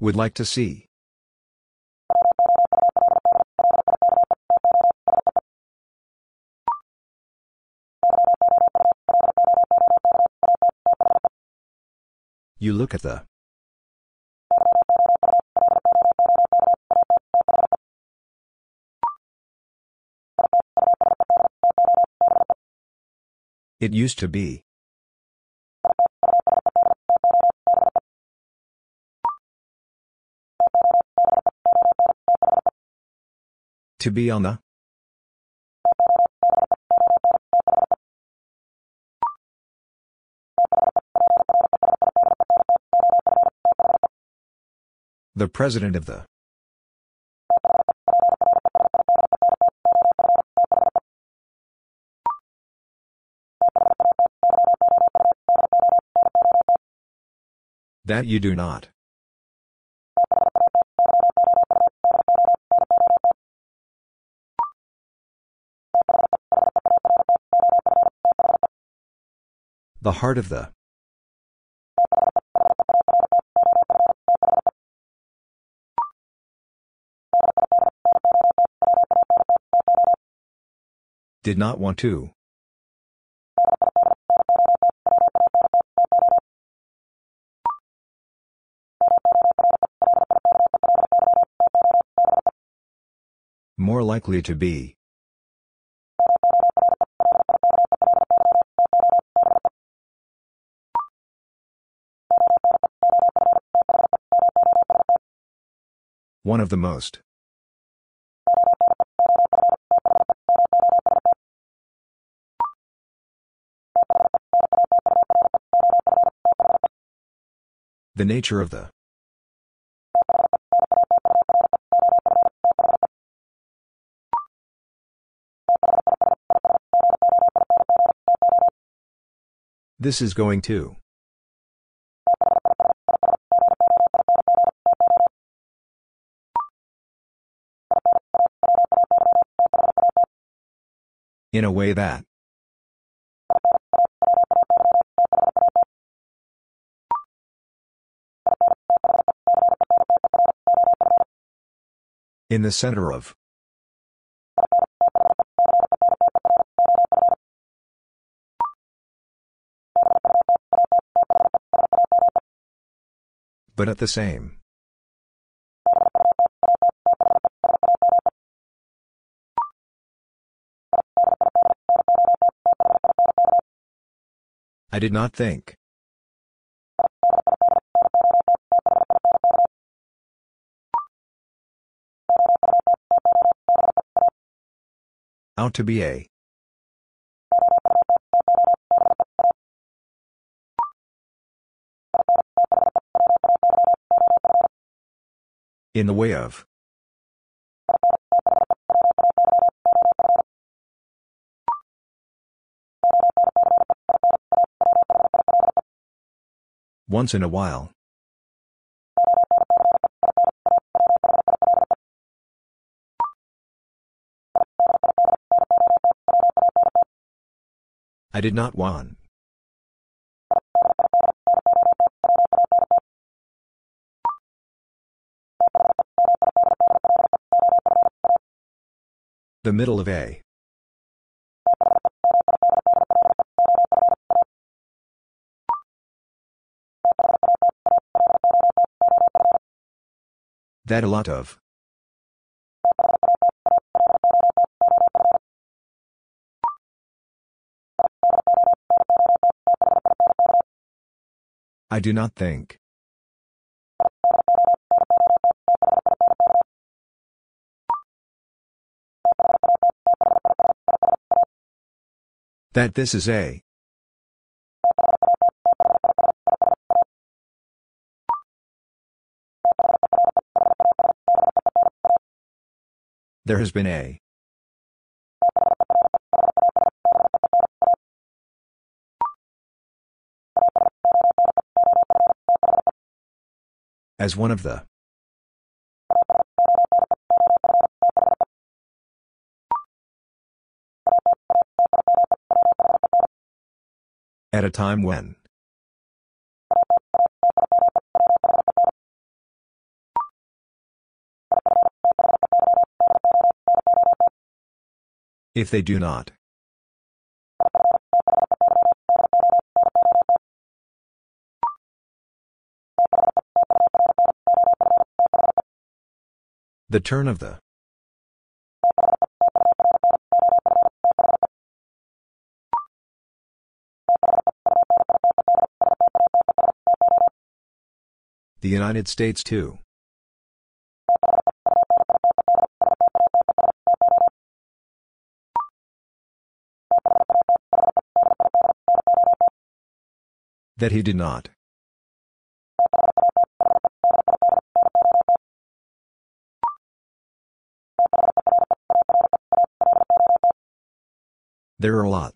Speaker 1: Would like to see. It used to be. To be on the. The president of the. That you do not. The heart of the. Did not want to. More likely to be. One of the most. The nature of the. This is going to. In a way that. In the center of. But at the same. I did not think. To be a. In the way of. Once in a while. I did not want. The middle of A. That a lot of. I do not think. That this is a. There has been a. As one of the. At a time when. If they do not. The turn of the. The United States to. That he did not. There are a lot.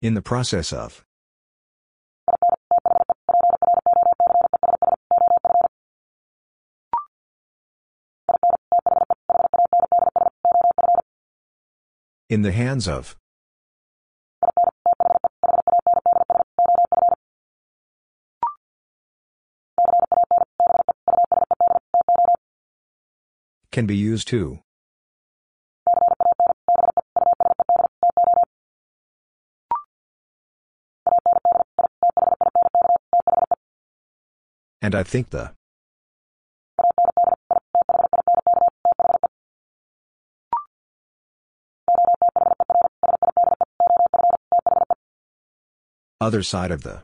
Speaker 1: In the process of. In the hands of. Can be used to. And I think the. Other side of the.